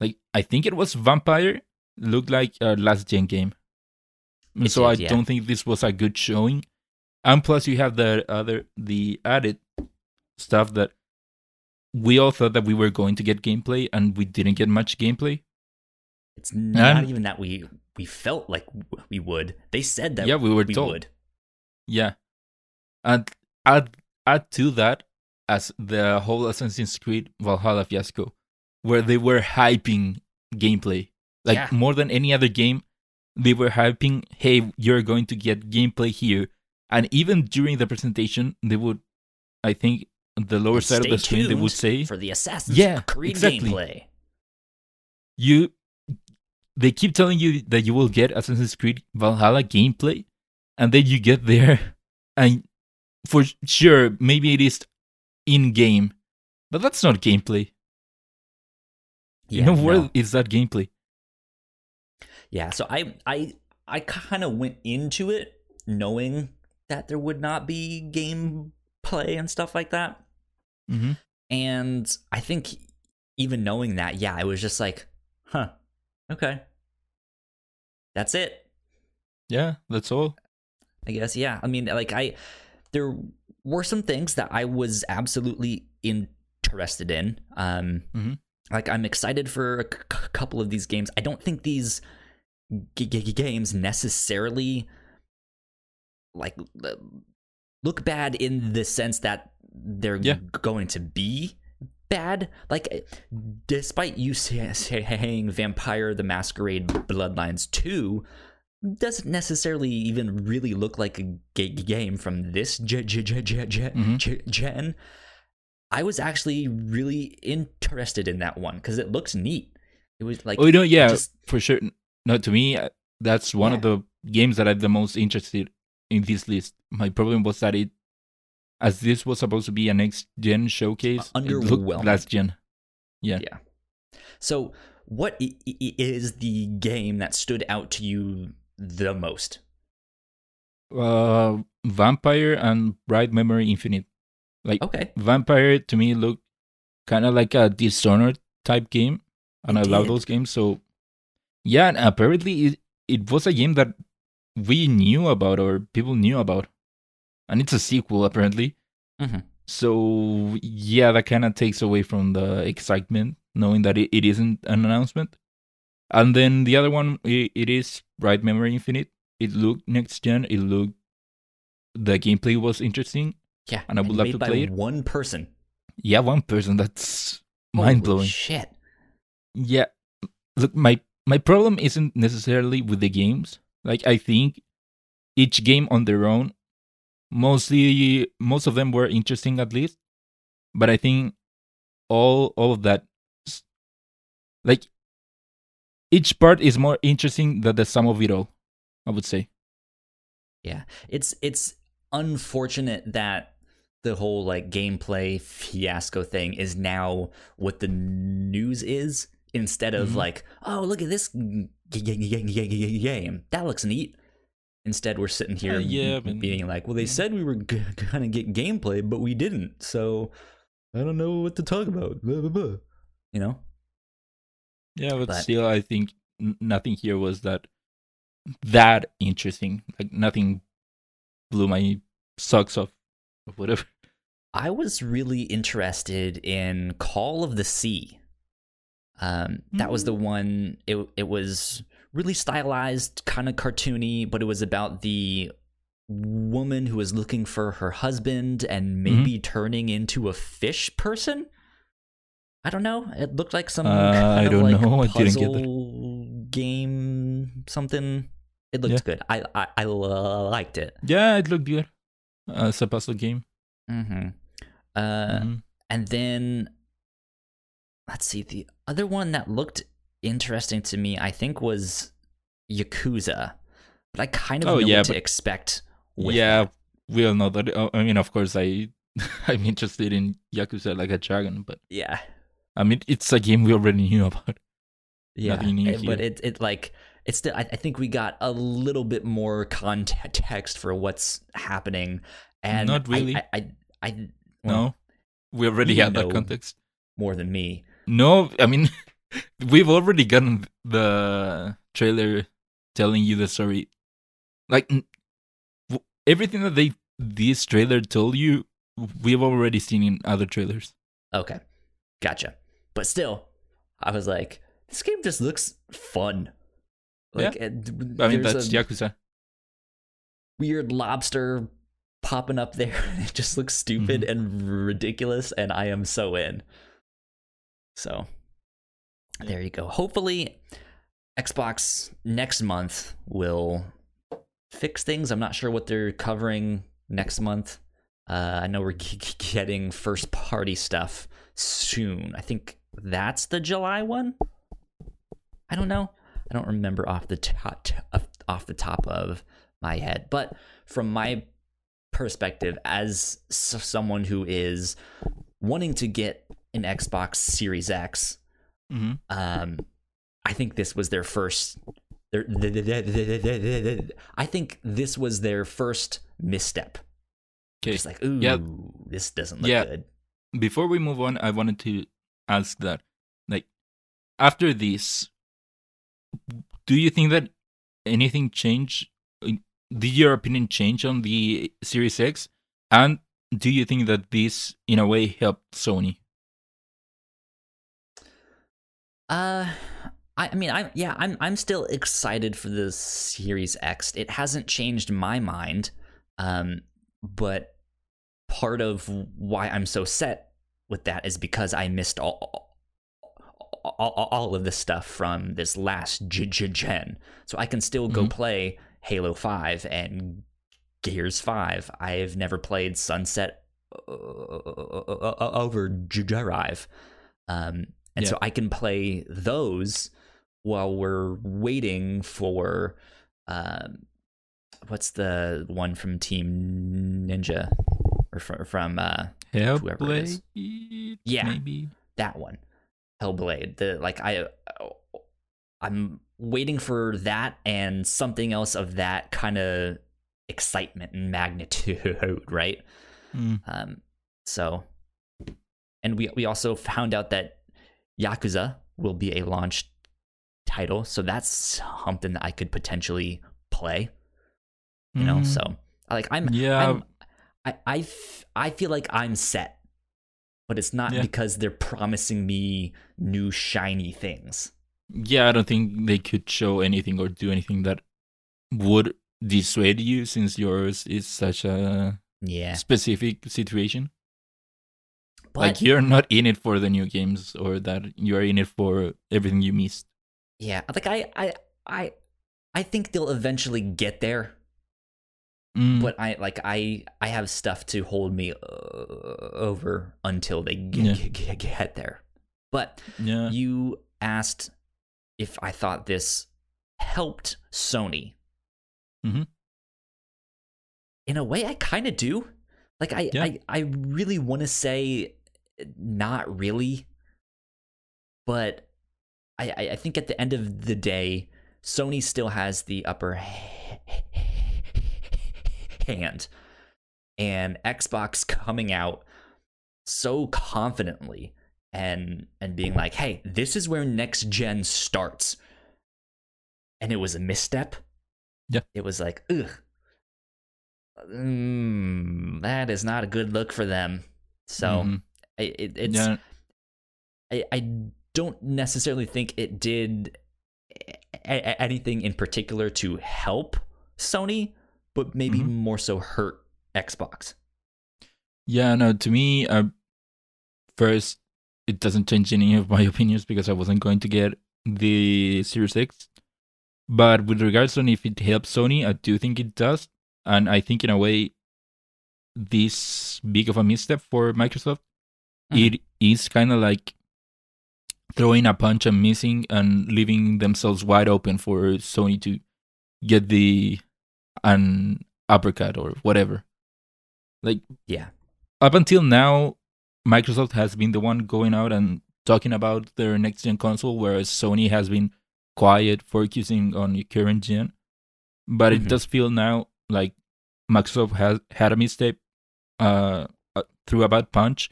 Like I think it was Vampire looked like a last gen game. Mm-hmm. It so I yeah. don't think this was a good showing. And plus you have the other the added stuff that we all thought that we were going to get gameplay and we didn't get much gameplay. it's not And- even that we we felt like we would they said that yeah, we were we told. would Yeah. And add add to that as the whole Assassin's Creed Valhalla fiasco, where they were hyping gameplay. Like Yeah. more than any other game, they were hyping, hey, you're going to get gameplay here. And even during the presentation, they would I think the lower And side of the screen they would say for the assassin's Yeah, creed exactly. gameplay you they keep telling you that you will get Assassin's Creed Valhalla gameplay, and then you get there, and for sure maybe it is in game, but that's not gameplay. yeah, you know no. where is that gameplay? Yeah, so I I I kind of went into it knowing that there would not be gameplay and stuff like that. Mm-hmm. And I think even knowing that, yeah, I was just like, huh, okay. That's it. Yeah, that's all. I guess, yeah. I mean, like, I, there were some things that I was absolutely interested in. Um, Mhm. Like, I'm excited for a c- couple of these games. I don't think these g- g- games necessarily, like, look bad in the sense that they're Yeah. going to be bad. Like, despite you saying Vampire the Masquerade Bloodlines 2 doesn't necessarily even really look like a g- game from this ge- ge- ge- ge- ge- Mhm. gen. I was actually really interested in that one because it looks neat. It was like oh, you know, yeah, just- for sure. No, to me, uh, that's one of the games that I'm the most interested in this list. My problem was that it, as this was supposed to be a next gen showcase, Underwhelming. last gen. Yeah. Yeah. So, what i- i- is the game that stood out to you the most? uh vampire and bright memory infinite like Okay. vampire to me looked kind of like a dishonored type game and It i love those games so yeah and apparently it, it was a game that we knew about or people knew about and it's a sequel apparently Mhm. So yeah, that kind of takes away from the excitement knowing that it, it isn't an announcement. And then the other one, it, it is Bright Memory Infinite. It looked next gen. It looked the gameplay was interesting. Yeah, And I would love to play it. One person. Yeah, one person. That's mind blowing. Shit. Yeah. Look, my my problem isn't necessarily with the games. Like I think each game on their own, mostly most of them were interesting at least. But I think all all of that, like each part is more interesting than the sum of it all. I would say. Yeah, it's it's unfortunate that the whole like gameplay fiasco thing is now what the news is instead of Mhm. like, oh look at this game that looks neat. Instead, we're sitting here Uh, yeah, being like, well, they said we were g- gonna get gameplay, but we didn't. So I don't know what to talk about. Blah, blah, blah. You know? Yeah, but, But- still, I think n- nothing here was that that interesting. Like nothing blew my socks off whatever. I was really interested in Call of the Sea. Um, that was the one. It it was really stylized, kind of cartoony, but it was about the woman who was looking for her husband and maybe turning into a fish person. I don't know. It looked like some Uh, kind I of don't like know. I didn't get that. puzzle game, something. It looked good. I I, I liked it. Yeah, it looked good. Uh, it's a puzzle game. hmm Uh, Mhm. And then let's see, the other one that looked interesting to me, I think, was Yakuza. But I kind of Oh, know yeah, what to expect. Yeah, that. we all know that. uh, I mean, of course, I I'm interested in Yakuza like a dragon, but yeah, I mean, it's a game we already knew about. yeah. But it it like it's still. I, I think we got a little bit more context for what's happening, and Not really. I I, I, well, no, we already had that context. more than me. No, I mean, we've already gotten the trailer telling you the story. Like everything that they this trailer told you, we've already seen in other trailers. Okay, gotcha. But still, I was like, this game just looks fun. Like, Yeah. it- I mean, that's Yakuza. weird lobster popping up there. It just looks stupid Mm-hmm. and ridiculous, and I am so in. So, there you go. Hopefully, Xbox next month will fix things. I'm not sure what they're covering next month. Uh, I know we're g- getting first party stuff soon. I think that's the July one. I don't know. I don't remember off the top off the top of my head, but from my perspective as s- someone who is wanting to get an Xbox Series X, hmm um, I think this was their first. Their, I think this was their first misstep. Okay. Just like, ooh, Yeah. this doesn't look Yeah. good. Before we move on, I wanted to ask that, like, after this, do you think that anything changed? Did your opinion change on the Series X? And do you think that this, in a way, helped Sony? Uh, I, I mean, I yeah, I'm I'm still excited for the Series X. It hasn't changed my mind, um, but part of why I'm so set with that is because I missed all all, all, all of this stuff from this last g- g- gen, so I can still go Mhm. play Halo Five and Gears Five. I've never played Sunset uh, over Drive. Um, and Yeah. so I can play those while we're waiting for um, what's the one from Team Ninja or from, from uh, Whoever it is. Yeah. Maybe. that one, Hellblade. The like I I'm waiting for that and something else of that kind of excitement and magnitude, right? Mm. Um, so, and we we also found out that Yakuza will be a launch title, so that's something that I could potentially play. You know, Mm. so like I'm Yeah. I'm I I, f- I feel like I'm set, but it's not Yeah. because they're promising me new shiny things. Yeah, I don't think they could show anything or do anything that would dissuade you since yours is such a Yeah, specific situation. But like you're not in it for the new games or that you're in it for everything you missed. yeah, like I I I I think they'll eventually get there. Mm, but I like I I have stuff to hold me uh, over until they g- Yeah. g- g- get there. But yeah. you asked if I thought this helped Sony. Mhm. In a way, I kind of do. Like I, Yeah. I, I really want to say not really, but I, I, think at the end of the day, Sony still has the upper hand, and Xbox coming out so confidently and and being like, "Hey, this is where next gen starts," and it was a misstep. Yeah. it was like, ugh, mm, that is not a good look for them. So Mhm. I it, it's yeah. I, I don't necessarily think it did a- anything in particular to help Sony, but maybe Mhm. more so hurt Xbox. Yeah, no, to me, uh, first, it doesn't change any of my opinions because I wasn't going to get the Series X. But with regards on if it helps Sony, I do think it does. And I think, in a way, this big of a misstep for Microsoft, Mhm. it is kind of like throwing a punch and missing and leaving themselves wide open for Sony to get the an uppercut or whatever. Like Yeah. up until now, Microsoft has been the one going out and talking about their next gen console, whereas Sony has been quiet, focusing on current gen. But Mhm. it does feel now like Microsoft has had a mistake uh, uh, through a bad punch,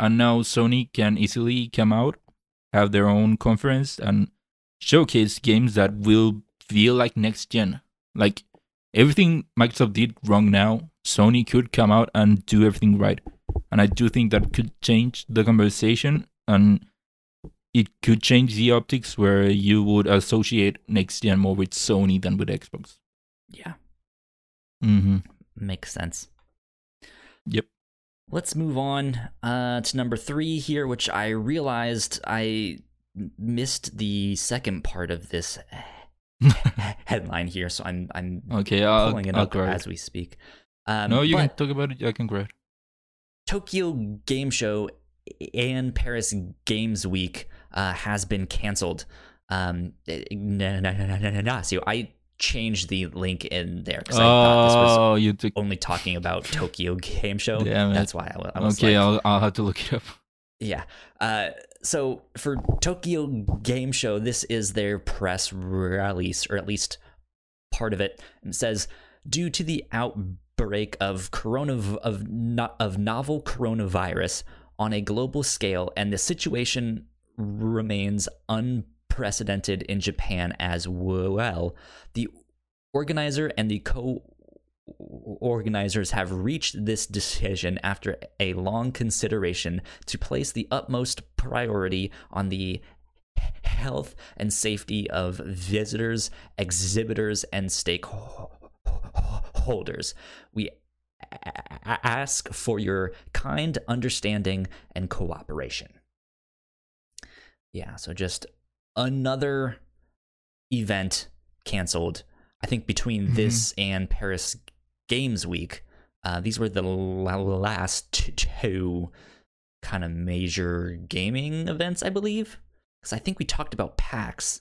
and now Sony can easily come out, have their own conference, and showcase games that will feel like next gen. Like everything Microsoft did wrong now, Sony could come out and do everything right. And I do think that could change the conversation and it could change the optics where you would associate next gen more with Sony than with Xbox. Yeah. Mm-hmm. Makes sense. Yep. Let's move on uh, to number three here, which I realized I missed the second part of this headline here, so I'm I'm okay, I'll, pulling it I'll up as we speak. Um, No, you can talk about it. I can grab. Tokyo Game Show and Paris Games Week uh, has been canceled. Um, no, no, no, no, no, no, no. So I changed the link in there because I thought this was Oh, you took. only talking about Tokyo Game Show. Damn it. That's why I, I was Okay, like, I'll I'll have to look it up. yeah. Uh, so for Tokyo Game Show, this is their press release, or at least part of it. And it says, due to the outbreak of corona of no, of novel coronavirus on a global scale, and the situation remains unprecedented in Japan as well, the organizer and the co organizers have reached this decision after a long consideration to place the utmost priority on the health and safety of visitors, exhibitors, and stakeholders. We ask for your kind understanding and cooperation. Yeah, so just another event canceled. I think between Mhm. this and Paris Games Week, uh, these were the la- last two kind of major gaming events, I believe. Because I think we talked about PAX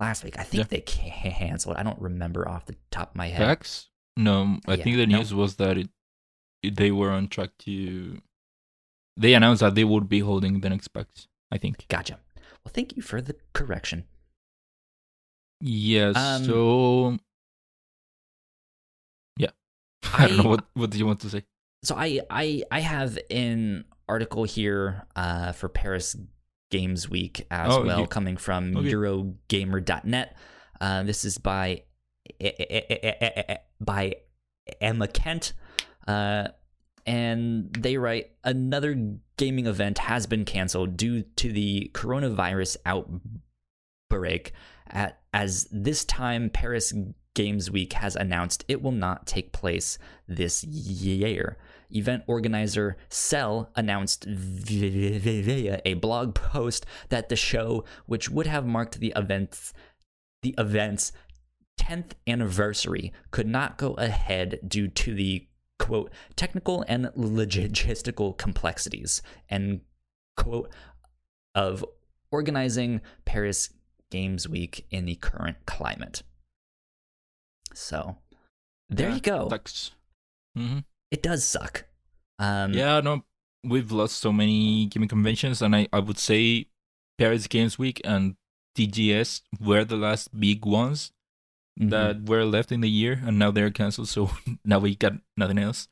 last week. I think Yeah. they canceled. I don't remember off the top of my head. PAX? No, I Yeah, think the no. news was that it, it- they were on track to. They announced that they would be holding the next PAX. I think. Gotcha. Well, thank you for the correction. Yes. Um, so. Yeah. I, don't know what what do you want to say. so I I I have an article here uh, for Paris Games Week as Oh, well, you- coming from okay. Eurogamer.net. Uh, this is by by Emma Kent. Uh, and they write another gaming event has been canceled due to the coronavirus outbreak. At, as this time, Paris Games Week has announced it will not take place this year. Event organizer SELL announced via a blog post that the show, which would have marked the event's the event's 10th anniversary, could not go ahead due to the quote technical and logistical complexities and quote of organizing Paris Games Week in the current climate. So there Yeah, you go. Sucks. hmm It does suck. Um, Yeah, no, we've lost so many gaming conventions, and I, I would say Paris Games Week and TGS were the last big ones mhm. that were left in the year, and now they're canceled. So now we got nothing else.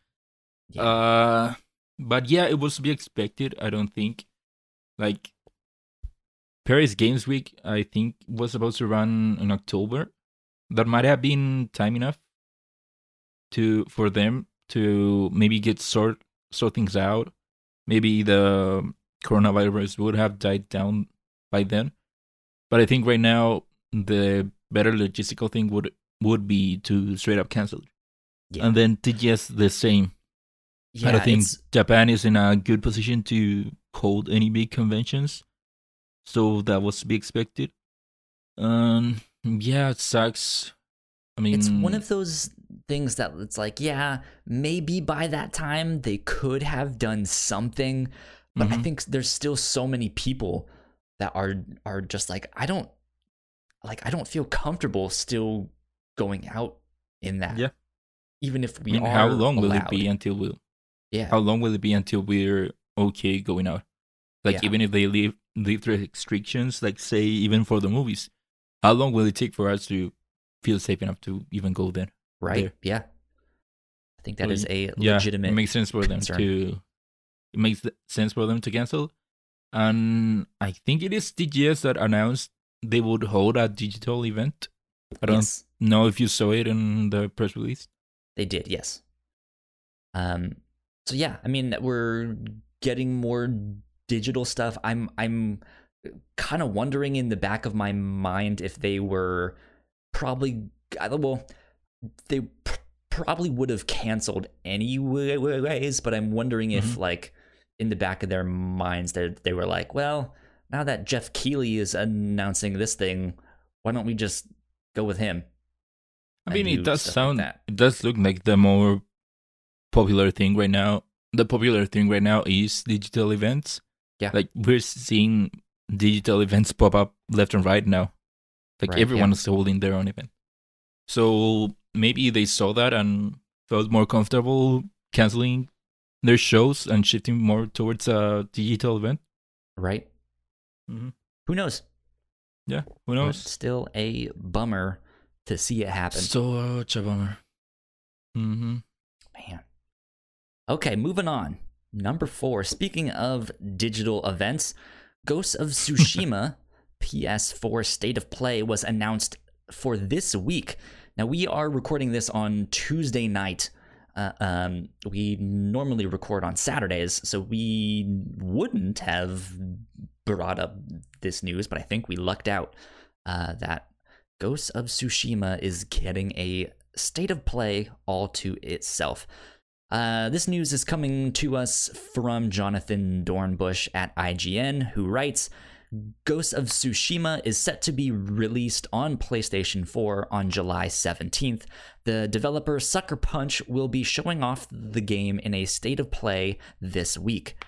Yeah. Uh, but yeah, it was to be expected. I don't think, like, Paris Games Week. I think was supposed to run in October. That might have been time enough to for them to maybe get sort sort things out. Maybe the coronavirus would have died down by then. But I think right now the better logistical thing would would be to straight up cancel it. yeah. And then TGS the same. yeah, I don't think it's- Japan is in a good position to hold any big conventions. So that was to be expected. Um yeah, it sucks. I mean it's one of those things that it's like, yeah, maybe by that time they could have done something, but I Mhm. think there's still so many people that are are just like, I don't like I don't feel comfortable still going out in that. Yeah. Even if I we mean, are how long will it be until we Yeah. how long will it be until we're okay going out? Like Yeah. even if they leave leave the restrictions, like say even for the movies, how long will it take for us to feel safe enough to even go there? right? there. Yeah. I think that So, is a Yeah, legitimate it makes sense for them to. It makes sense for them to cancel, and I think it is TGS that announced they would hold a digital event. I don't Yes. know if you saw it in the press release. They did, yes. Um so yeah, I mean we're getting more digital stuff. I'm I'm kind of wondering in the back of my mind if they were probably well they p- probably would have canceled anyways, but I'm wondering if Mhm. like in the back of their minds they they were like, well, now that Geoff Keighley is announcing this thing, why don't we just go with him? I mean, it does stuff like sound, that. it does look like the more popular thing right now. The popular thing right now is digital events. Yeah. Like we're seeing digital events pop up left and right now. Like Right, yeah. everyone is holding their own event. So maybe they saw that and felt more comfortable canceling their shows and shifting more towards a digital event. right? Mhm. Who knows? Yeah, who But knows? still a bummer to see it happen. Such a bummer. Mm-hmm. Man. Okay, moving on. Number four. Speaking of digital events, Ghosts of Tsushima PS4 State of Play was announced for this week. Now we are recording this on Tuesday night. Uh, um, we normally record on Saturdays, so we wouldn't have brought up this news, but I think we lucked out uh, that Ghosts of Tsushima is getting a state of play all to itself. Uh, this news is coming to us from Jonathan Dornbush at IGN, who writes Ghosts of Tsushima is set to be released on PlayStation 4 on July 17th. The developer Sucker Punch will be showing off the game in a state of play this week.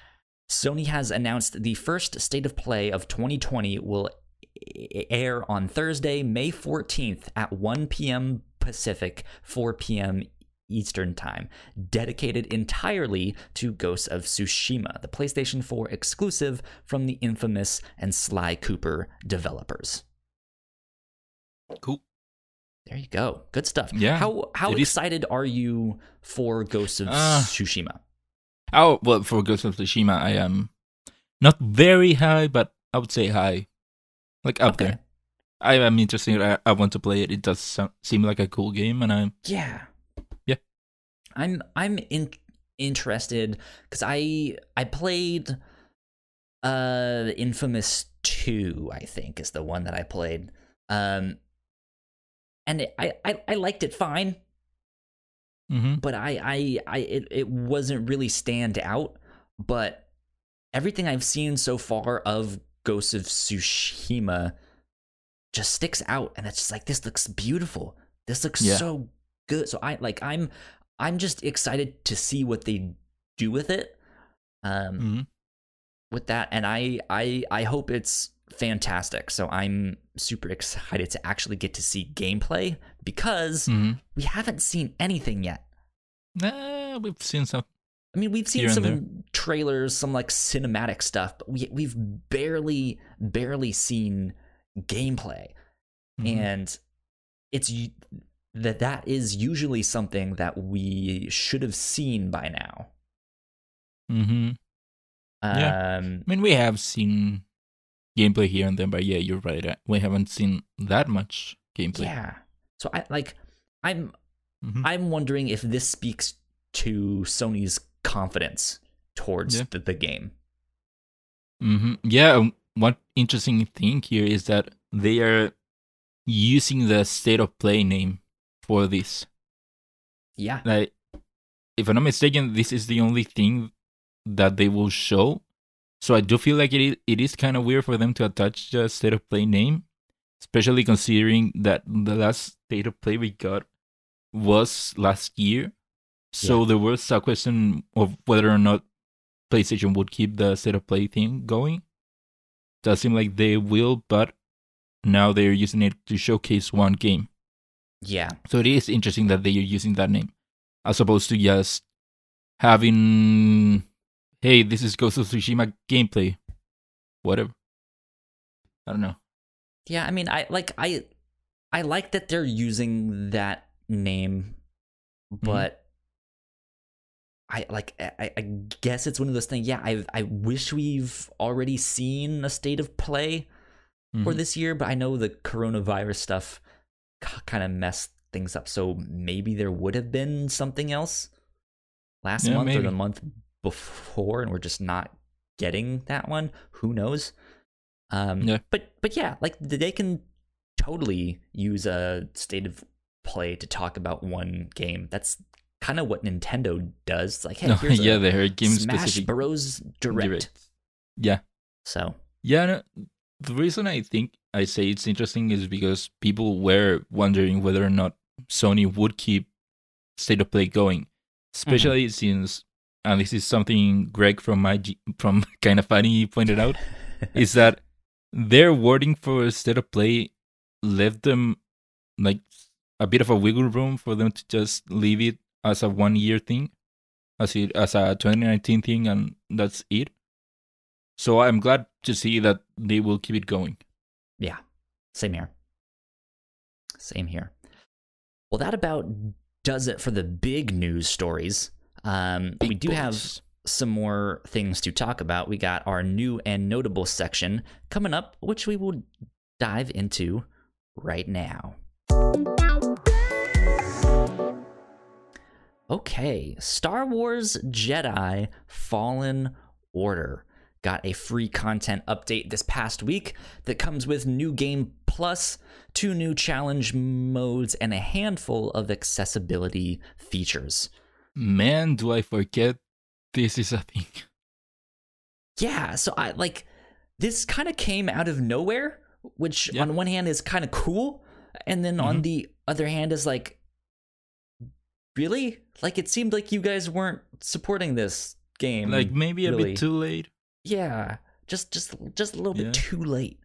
Sony has announced the first state of play of 2020 will air on Thursday, May 14th at 1 p.m. Pacific, 4 p.m. Eastern Time, dedicated entirely to Ghosts of Tsushima, the PlayStation 4 exclusive from the infamous and Sly Cooper developers. Cool. There you go. Good stuff. Yeah, How how it is- excited are you for Ghosts of Ah. Tsushima? Oh well, for Ghost of Tsushima, I am not very high, but I would say high, like up Okay. there. I am interested. I, I want to play it. It does sound, seem like a cool game, and I'm Yeah. I'm I'm in, interested because I I played uh Infamous Two, I think is the one that I played. Um, and it, I, I I liked it fine, Mm-hmm. but I I I it, it wasn't really stand out. But everything I've seen so far of Ghost of Tsushima just sticks out, and it's just like this looks beautiful. This looks Yeah. so good. So I like I'm I'm just excited to see what they do with it. Um, Mm-hmm. with that and I I I hope it's fantastic. So I'm super excited to actually get to see gameplay because Mm-hmm. we haven't seen anything yet. Nah, we've seen some. I mean, we've seen some trailers, some like cinematic stuff, but we we've barely barely seen gameplay. Mhm. And it's that that is usually something that we should have seen by now. Mm-hmm. Yeah. Um I mean, we have seen gameplay here and there, but yeah, you're right. uh, We haven't seen that much gameplay. yeah. So I like I'm Mhm. I'm wondering if this speaks to Sony's confidence towards Yeah. the, the game. hmm Yeah. um, One interesting thing here is that they are using the state of play name for this. Yeah. Like, if I'm not mistaken, this is the only thing that they will show. So I do feel like it is, it is kind of weird for them to attach the state of play name, especially considering that the last state of play we got was last year. So there was a question of whether or not PlayStation would keep the state of play thing going. Does seem like they will, but now they're using it to showcase one game. Yeah. So it is interesting that they are using that name, as opposed to just having, hey, this is Ghost of Tsushima gameplay, whatever. I don't know. Yeah, I mean I like I I like that they're using that name, Mm-hmm. but I like I, I guess it's one of those things. Yeah, I I wish we've already seen a state of play for Mhm. this year, but I know the coronavirus stuff kind of messed things up. So maybe there would have been something else last Yeah, month or the month before, and we're just not getting that one. Who knows? Um, Yeah. But but yeah, like they can totally use a state of play to talk about one game. That's kind of what Nintendo does. It's like, hey, No, here's yeah, a they're game Smash specific. Bros. Direct. Yeah. So Yeah, no, the reason I think I say it's interesting is because people were wondering whether or not Sony would keep State of Play going, especially mm-hmm. since, and this is something Greg from my G- from Kinda Funny pointed out, is that their wording for State of Play left them like a bit of a wiggle room for them to just leave it as a one year thing, as it as a 2019 thing, and that's it. So I'm glad to see that they will keep it going. Yeah, same here. Same here. Well, that about does it for the big news stories. Um, we do have some more things to talk about. We got our new and notable section coming up, which we will dive into right now. Okay, Star Wars Jedi Fallen Order got a free content update this past week that comes with new game plus, two new challenge modes, and a handful of accessibility features. Man, do I forget this is a thing. Yeah, so I like this kind of came out of nowhere, which Yeah. on one hand is kind of cool, and then on Mhm. the other hand is like, really? Like it seemed like you guys weren't supporting this game. Like maybe a really. bit too late. Yeah, just just just a little bit too late.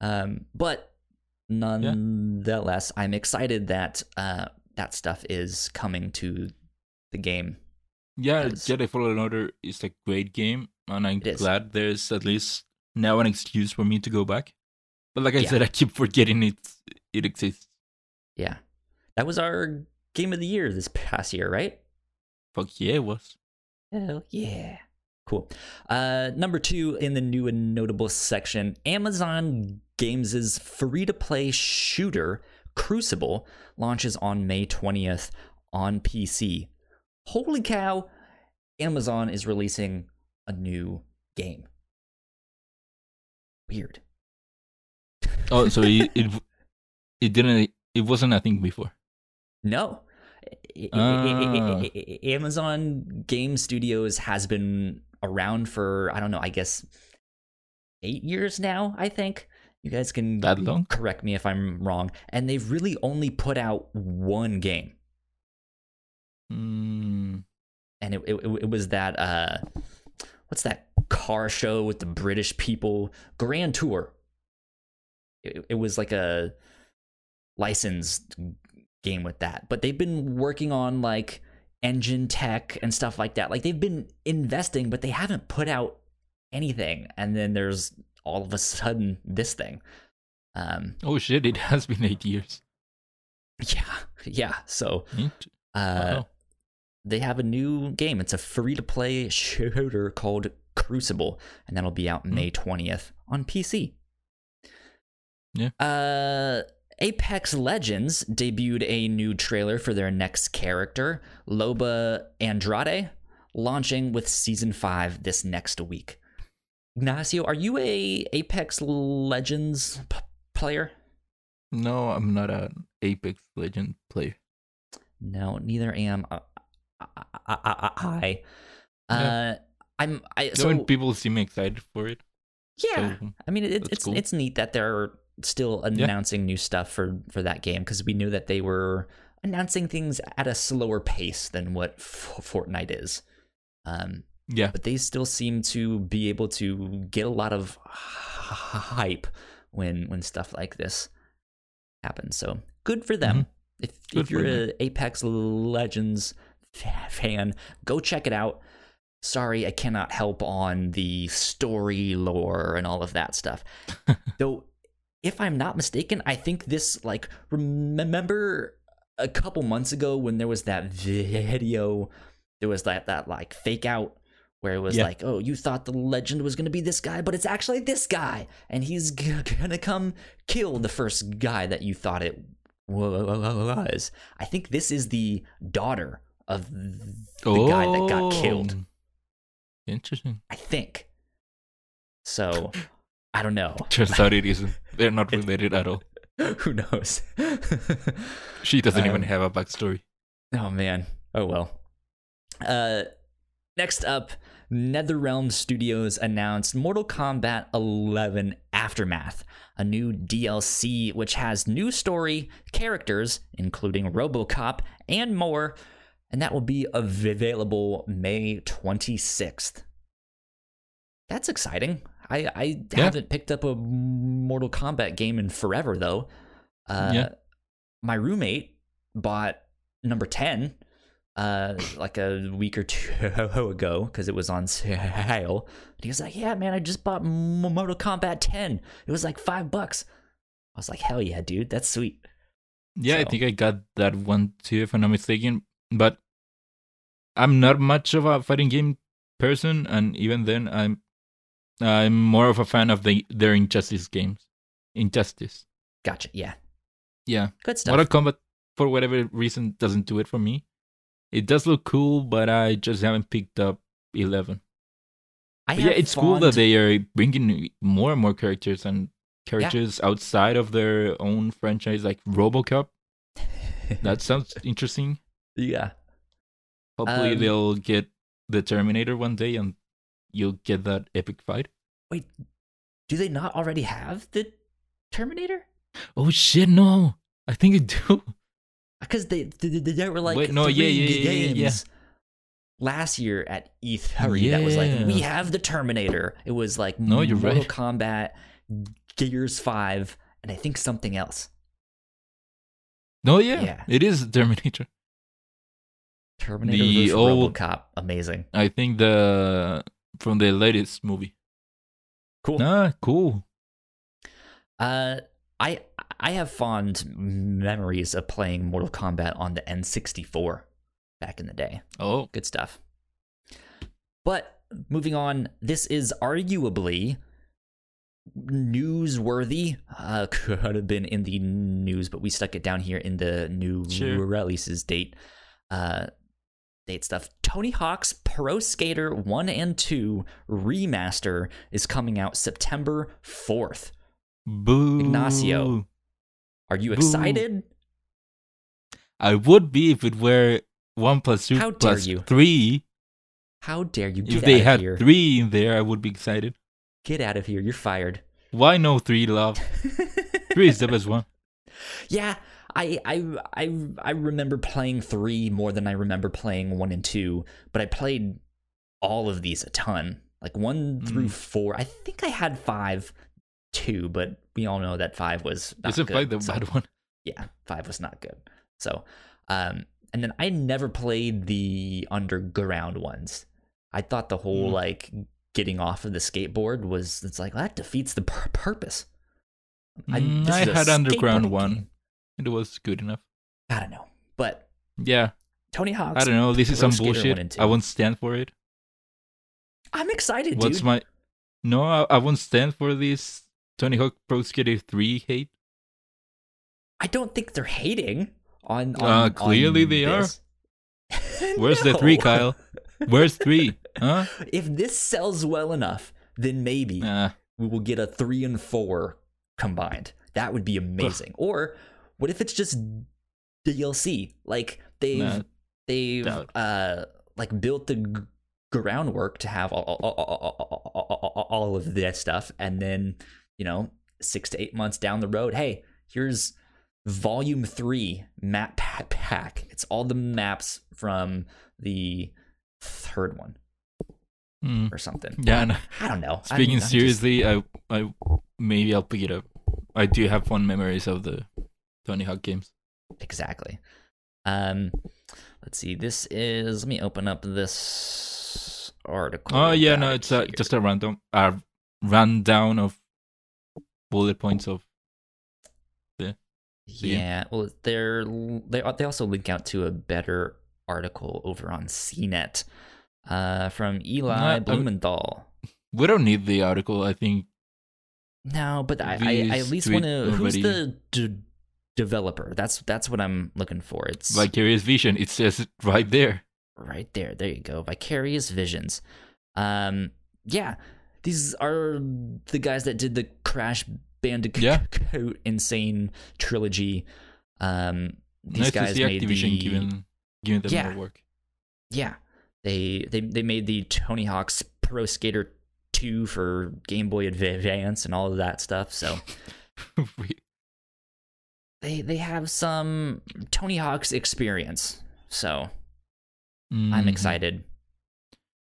Um, but nonetheless, I'm excited that uh that stuff is coming to the game. Yeah. Jedi Fallen Order is a great game, and I'm It is. glad there's at least now an excuse for me to go back. But like I Yeah. said, I keep forgetting it it exists. Yeah, that was our game of the year this past year, right? Fuck yeah, it was. Hell yeah. Cool. Uh, number two in the new and notable section Amazon Games' free to play shooter Crucible launches on May 20th on PC. holy cow, Amazon is releasing a new game. Weird. Oh, so it, it it didn't it wasn't a thing before. No. Ah. Amazon Game Studios has been around for, I don't know, I guess eight years now, I think. You guys can That long? correct me if I'm wrong. And they've really only put out one game. Mm, And it, it, it was that, uh, what's that car show with the British people? Grand Tour. It, it was like a licensed game with that. But they've been working on like engine tech and stuff like that. Like they've been investing, but they haven't put out anything. And then there's all of a sudden this thing. Um, oh shit! It has been eight years. yeah, yeah. So uh, wow. they have a new game. It's a free to play shooter called Crucible, and that'll be out May 20th on PC. Yeah. Uh, Apex Legends debuted a new trailer for their next character, Loba Andrade, launching with season 5 this next week. Ignacio, are you a Apex Legends p- player? No, I'm not an Apex Legend player. No, neither am I. I, I, I, I. Uh, Yeah. I'm. I So so when people seem excited for it, yeah. so I mean, it, it's cool. it's neat that they're still announcing new stuff for for that game because we knew that they were announcing things at a slower pace than what F- Fortnite is. Um, yeah, but they still seem to be able to get a lot of hype when when stuff like this happens. So good for them. If Good if for you're an Apex Legends fan, go check it out. Sorry, I cannot help on the story lore and all of that stuff. Though, if I'm not mistaken, I think this like remember a couple months ago when there was that video, there was that that like fake out where it was Yeah. like, oh, you thought the legend was going to be this guy, but it's actually this guy, and he's g- gonna come kill the first guy that you thought it was. I think this is the daughter of the guy that got killed. Oh, Interesting. I think. So, I don't know. Out it isn't. They're not related at all. Who knows? She doesn't even Um, have a backstory. Oh man. Oh well. Uh next up, NetherRealm Studios announced Mortal Kombat 11 Aftermath, a new DLC which has new story, characters, including RoboCop and more, and that will be available May 26th. That's exciting. I, I Yeah. haven't picked up a Mortal Kombat game in forever though. Uh, Yeah. My roommate bought number 10 uh like a week or two ago because it was on sale and he was like yeah man i just bought M- mortal kombat 10 it was like five bucks i was like hell yeah dude that's sweet Yeah, I think I got that one too, if I'm not mistaken. But I'm not much of a fighting game person, and even then, I'm I'm more of a fan of the their Injustice games. Injustice. gotcha yeah Yeah, good stuff Mortal Kombat for whatever reason doesn't do it for me. It does look cool, but I just haven't picked up Eleven. I yeah, it's cool that they are bringing more and more characters and characters outside of their own franchise, like RoboCop. That sounds interesting. yeah Hopefully, Um, they'll get the Terminator one day, and you'll get that epic fight. wait do they not already have the terminator Oh shit! No, I think I do. Uh, because they, they they were like Wait, no, three yeah, yeah, yeah, yeah, yeah. games last year at E3 that was like we have the Terminator. It was like No, you're Mortal right. Kombat, Gears Five, and I think something else. No, yeah, Yeah. it is Terminator. Terminator The versus old- RoboCop, amazing, I think the from the latest movie. cool. Ah, cool. Uh, I I have fond memories of playing Mortal Kombat on the N64 back in the day. Oh, good stuff. But moving on, this is arguably newsworthy. Uh, could have been in the news, but we stuck it down here in the new Sure. releases date. Uh, update stuff. Tony Hawk's Pro Skater 1 and 2 remaster is coming out September 4th. Boo. Ignacio. Are you Boo. excited? I would be if it were one plus two How dare you. three. How dare you get If they had here? three in there, I would be excited. Get out of here. You're fired. Why no three, love? Three is the best one. Yeah, I, I I I remember playing three more than I remember playing one and two, but I played all of these a ton, like one through Mm. four. I think I had five, two, but we all know that five was not Isn't good. the so- bad one? yeah, five was not good. So, um, and then I never played the underground ones. I thought the whole Mm. like getting off of the skateboard was it's like that defeats the pur- purpose. Mm, I had underground one. game. It was good enough. I don't know, but Yeah, Tony Hawk. I don't know. This is some bullshit. I won't stand for it. I'm excited, What's dude. my? No, I, I won't stand for this Tony Hawk Pro Skater Three hate. I don't think they're hating on. Uh, clearly on they are. this. Where's the three, Kyle? Where's three? Huh? If this sells well enough, then maybe Nah. we will get a three and four combined. That would be amazing. or what if it's just DLC? Like they've they've doubt. uh like built the g- groundwork to have all, all, all, all, all of this stuff, and then you know six to eight months down the road, hey, here's volume three map pack. It's all the maps from the third one mm. or something. Yeah. I don't know. Speaking just- seriously, I I maybe I'll pick it up. I do have fond memories of the Tony Hawk games. exactly. Um, let's see. This is. Let me open up this article. Oh yeah, no, it's uh, here. just a random a rundown of bullet points of the yeah. yeah. Well, they're they they also link out to a better article over on CNET, uh, from Eli I- Blumenthal. We don't need the article. I think No, but I, I, I at least want to. Who's the d- developer? That's that's what I'm looking for. It's Vicarious Vision. It says it right there. right there there you go vicarious visions um yeah these are the guys that did the crash bandicoot Yeah. insane trilogy um these nice guys made Activision the giving giving them Yeah. more work. yeah they they they made the tony hawk's pro skater 2 for game boy advance and all of that stuff so We- they they have some tony hawk's experience so i'm Mhm. excited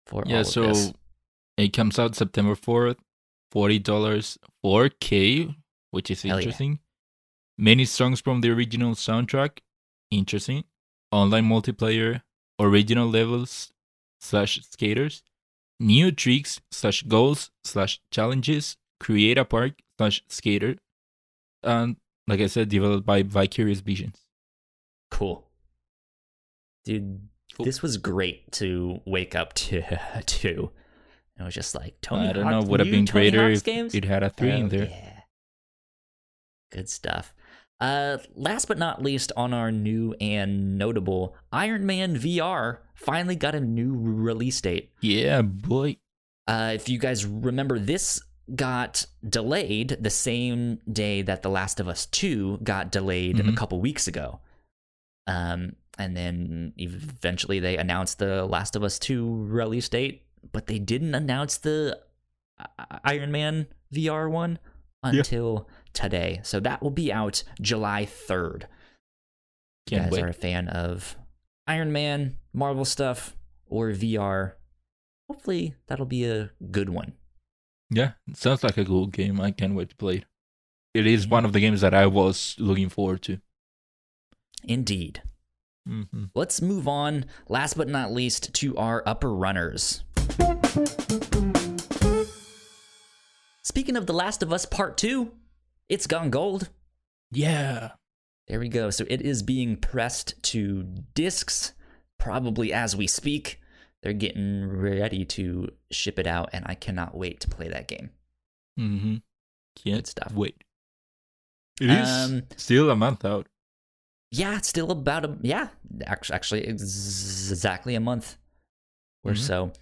for all Yeah, of so this. it comes out September fourth. Forty dollars, four K, which is Hell yeah. interesting. Many songs from the original soundtrack, interesting. Online multiplayer, original levels slash skaters, new tricks slash goals slash challenges, create a park slash skater, and like I said, developed by Vicarious Visions. Cool. Dude, Cool. this was great to wake up to. to. It was just like Tony I don't Hawk's- know, would have been greater if games? it had a three in Oh, there. Yeah. Good stuff. Uh, last but not least, on our new and notable Iron Man VR finally got a new release date. Yeah, boy. Uh, if you guys remember, this got delayed the same day that The Last of Us 2 got delayed a Mhm. couple weeks ago. Um, and then eventually they announced the Last of Us 2 release date, but they didn't announce the Iron Man VR one Yeah. until today. So that will be out July 3rd. If you guys wait. are a fan of Iron Man, Marvel stuff, or VR, hopefully that'll be a good one. Yeah, it sounds like a cool game. I can't wait to play it. It is one of the games that I was looking forward to. Indeed. hmm Let's move on, last but not least, to our upper runners. Speaking of The Last of Us Part 2, it's gone gold. Yeah. There we go. So it is being pressed to discs, probably as we speak. They're getting ready to ship it out, and I cannot wait to play that game. Mm-hmm. Can't Good stuff. wait. It is Um, still a month out. yeah, it's still about a yeah, actually, actually exactly a month or Mhm. so.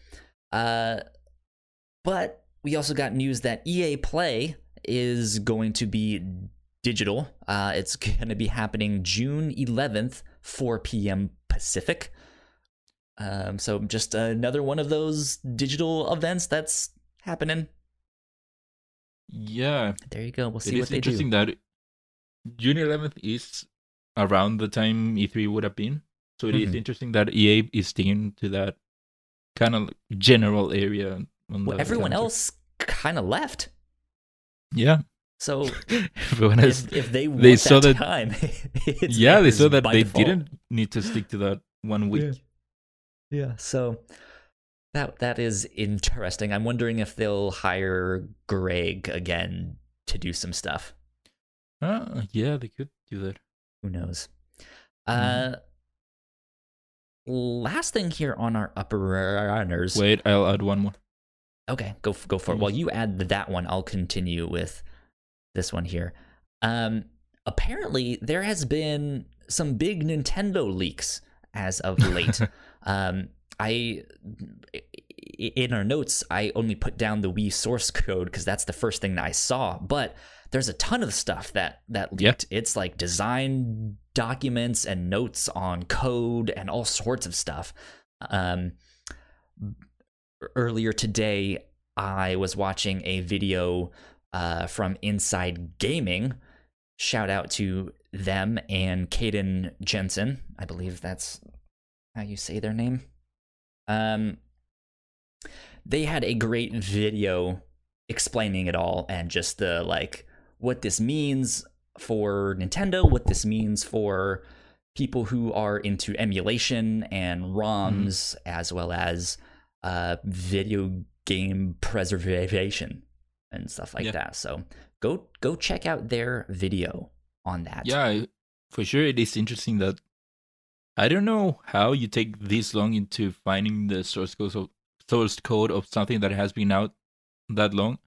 Uh, but we also got news that EA Play is going to be digital. Uh, it's going to be happening June 11th, 4 p.m. Pacific. Um, so just another one of those digital events that's happening. Yeah, There you go. We'll it see what is they do. interesting that June 11th is around the time E3 would have been. So it is Mhm. interesting that EA is sticking to that kind of general area. on Well, the everyone calendar. else kind of left. Yeah, So everyone else. if, if they want they saw that that- time, it's yeah, they saw that they default. didn't need to stick to that one week. Yeah. So that that is interesting. I'm wondering if they'll hire Greg again to do some stuff. Ah, yeah, they could do that. Who knows? Mhm. Uh last thing here on our upper runners. Wait, I'll add one more. Okay, go go for it. While you add that one, I'll continue with this one here. Um, apparently, there has been some big Nintendo leaks as of late. um, I in our notes, I only put down the Wii source code because that's the first thing that I saw. But there's a ton of stuff that that leaked. It's like design documents and notes on code and all sorts of stuff. Um, earlier today, I was watching a video uh, from Inside Gaming. Shout out to them and Kdin Jenzen. I believe that's how you say their name. Um, they had a great video explaining it all and just the like what this means for Nintendo, what this means for people who are into emulation and ROMs, as well as uh, video game preservation and stuff like Yeah. that. So go go check out their video on that. Yeah, for sure. It is interesting that I don't know how you take this long into finding the source code of source code of something that has been out that long.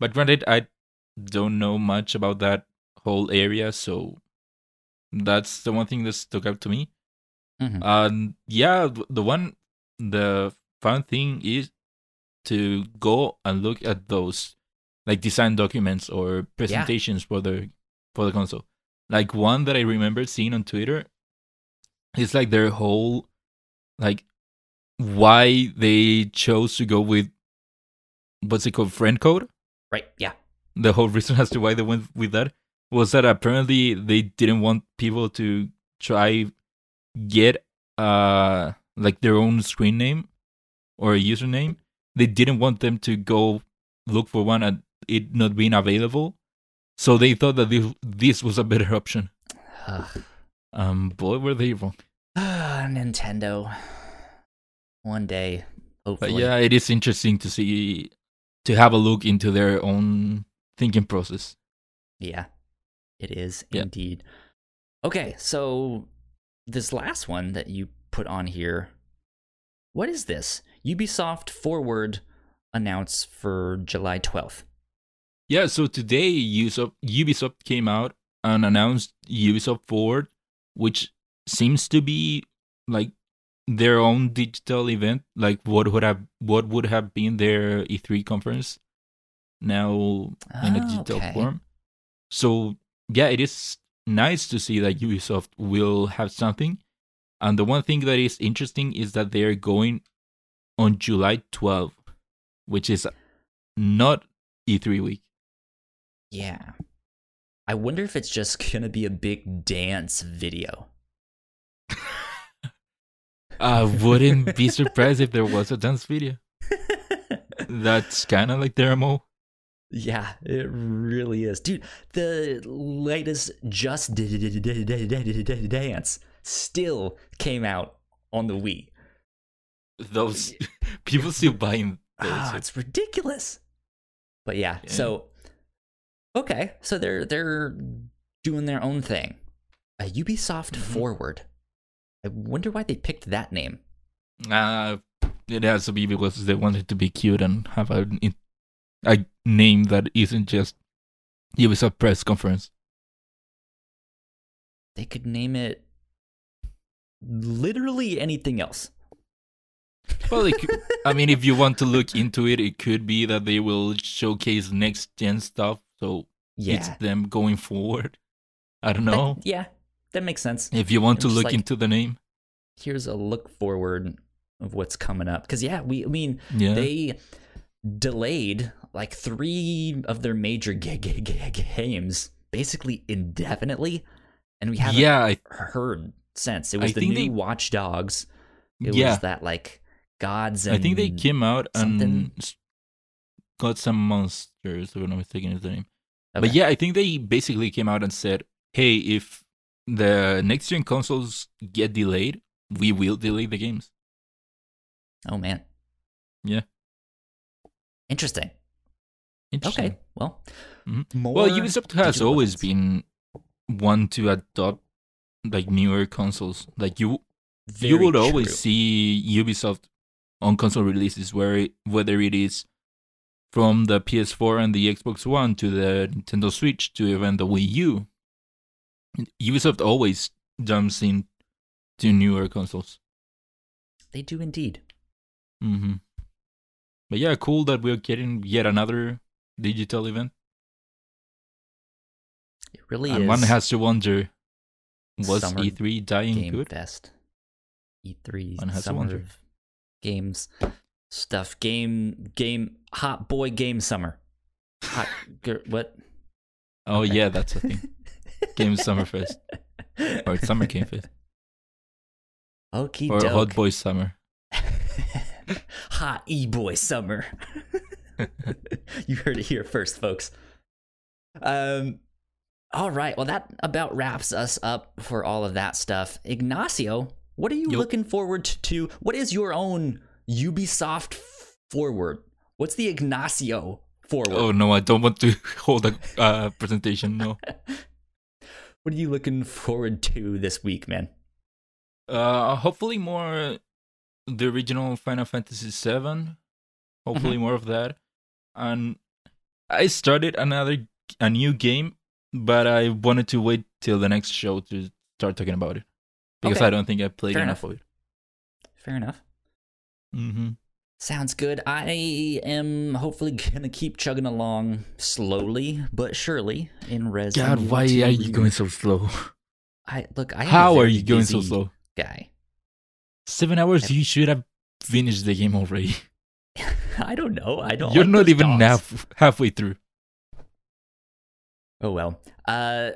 But granted, I don't know much about that whole area, so that's the one thing that stuck out to me. Mhm. Um, yeah, the one, the fun thing is to go and look at those like design documents or presentations for the for the console. Like one that I remember seeing on Twitter, it's like their whole like why they chose to go with what's it called friend code. Right. Yeah. The whole reason as to why they went with that was that apparently they didn't want people to try get uh like their own screen name or a username. They didn't want them to go look for one and it not being available. So they thought that this, this was a better option. Um, boy, were they wrong. Ah, Nintendo. One day, But hopefully. yeah, it is interesting to see to have a look into their own thinking process. Yeah, it is Yeah. indeed. Okay, so this last one that you put on here, what is this? Ubisoft Forward announce for July 12th. Yeah, so today Ubisoft came out and announced Ubisoft Forward, which seems to be like their own digital event, like what would have what would have been their E3 conference, now in a Ah, digital okay. form. So yeah, it is nice to see that Ubisoft will have something. And the one thing that is interesting is that they're going on July 12th, which is not E3 week. Yeah. I wonder if it's just gonna be a big dance video. I wouldn't be surprised if there was a dance video. That's kind of like their MO. Yeah, it really is. Dude, the latest Just Dance still came out on the Wii. Those people still buying those. Ah, it's ridiculous. But yeah, Yeah. so okay, so they're they're doing their own thing. A Ubisoft Mhm. Forward. I wonder why they picked that name. Uh, it has to be because they wanted to be cute and have a, a name that isn't just Ubisoft press conference. They could name it literally anything else. Well, could, I mean, if you want to look into it, it could be that they will showcase next gen stuff. So Yeah. it's them going forward. I don't That- know. yeah, that makes sense. If you want to look like- into the name. Here's a look forward of what's coming up. Because yeah, we I mean Yeah. they delayed like three of their major g- g- g- games basically indefinitely, and we haven't yeah, I, heard since. It I was the new they- Watch Dogs. It yeah. was that like gods and I think they came out and something. Got some monsters, if I'm not mistaken, is the name. But yeah, I think they basically came out and said, "Hey, if the next gen consoles get delayed, we will delay the games." Oh man. Yeah. Interesting. Interesting. Okay. Well, Mhm. more Well, Ubisoft has always been one to adopt like newer consoles. Like you, you Very would always true. see Ubisoft on console releases, where it, whether it is from the PS4 and the Xbox One to the Nintendo Switch to even the Wii U. Ubisoft always jumps in to newer consoles. They do indeed. hmm But yeah, cool that we're getting yet another digital event. It really and is. one has to wonder, was Summer E3 dying Game good? Fest. E3 One has to summer wonder. of games stuff. Game game hot boy game summer. Hot gir- what? Oh Okay. yeah, that's a thing. Game Summerfest or Summer Game Fest Okie or doke. Hot Boy Summer. hot e boy summer. you heard it here first, folks. Um. All right. Well, that about wraps us up for all of that stuff. Ignacio, what are you looking forward to? What is your own Ubisoft forward? What's the Ignacio forward? Oh no, I don't want to hold a uh, presentation. No. What are you looking forward to this week, man? Uh, hopefully more the original Final Fantasy VII. Hopefully Mm-hmm. more of that. And I started another a new game, but I wanted to wait till the next show to start talking about it because Okay. I don't think I played Fair enough enough. of it. Fair enough. Mm-hmm. Sounds good. I am hopefully gonna keep chugging along slowly but surely in res. God, why are you going so slow? I look. I How are you going so slow? Guy. Seven hours. I- You should have finished the game already. I don't know. I don't. You're like not even dogs. half halfway through. Oh well. Uh,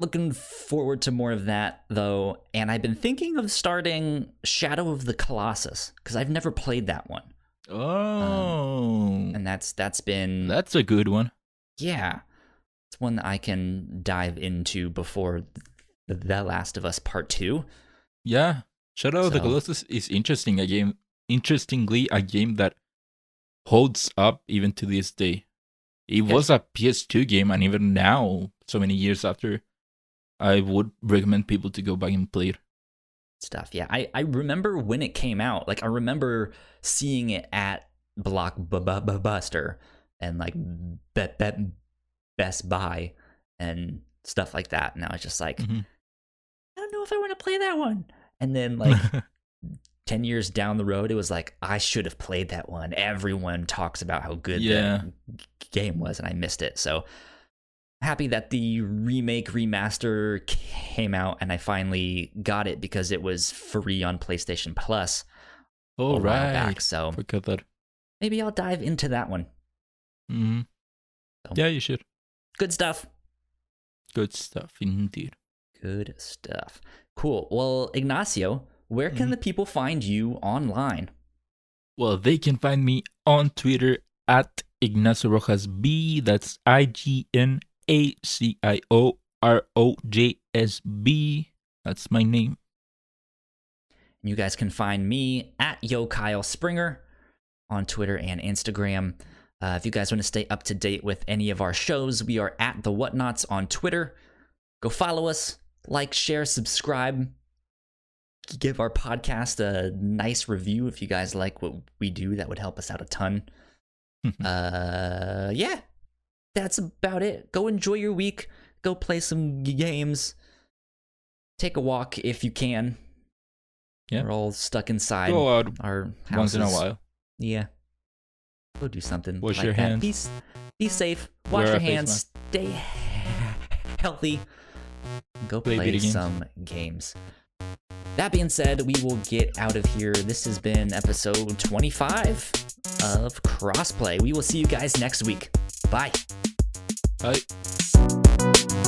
looking forward to more of that though, and I've been thinking of starting Shadow of the Colossus because I've never played that one, Oh, um, and that's that's been that's a good one. yeah, it's one that I can dive into before the, the Last of Us Part Two. Yeah, Shadow of the Colossus is interesting. A game, interestingly, a game that holds up even to this day. It Yeah. was a PS2 game, and even now, so many years after, I would recommend people to go back and play it. stuff. Yeah, I, I remember when it came out. Like I remember seeing it at Blockbuster and like Be- Be- Best Buy and stuff like that. And I was just like, Mhm. I don't know if I want to play that one. And then like ten years down the road, it was like I should have played that one. Everyone talks about how good Yeah. the g- game was, and I missed it. So happy that the remake remaster came out and I finally got it because it was free on PlayStation Plus a All while right, back. So forgot that. maybe I'll dive into that one. hmm So- Yeah, you should. Good stuff. Good stuff indeed. Good stuff. Cool. Well, Ignacio, where can Mhm. the people find you online? Well, they can find me on Twitter at Ignacio Rojas B. That's I G N A C I O R O J S B. That's my name. You guys can find me at Yo Kyle Springer on Twitter and Instagram. Uh, if you guys want to stay up to date with any of our shows, we are at the Whatnauts on Twitter. Go follow us, like, share, subscribe. Give our podcast a nice review if you guys like what we do. That would help us out a ton. uh, yeah, that's about it. Go enjoy your week. Go play some games. Take a walk if you can Yeah. We're all stuck inside Go out our houses. once in a while. Yeah. Go do something. Wash like your that. hands. Be, be safe. Wash Wear your hands. Stay healthy. Go Play play, games. some games. That being said, we will get out of here. This has been episode 25 of Crossplay. We will see you guys next week. Bye. Bye.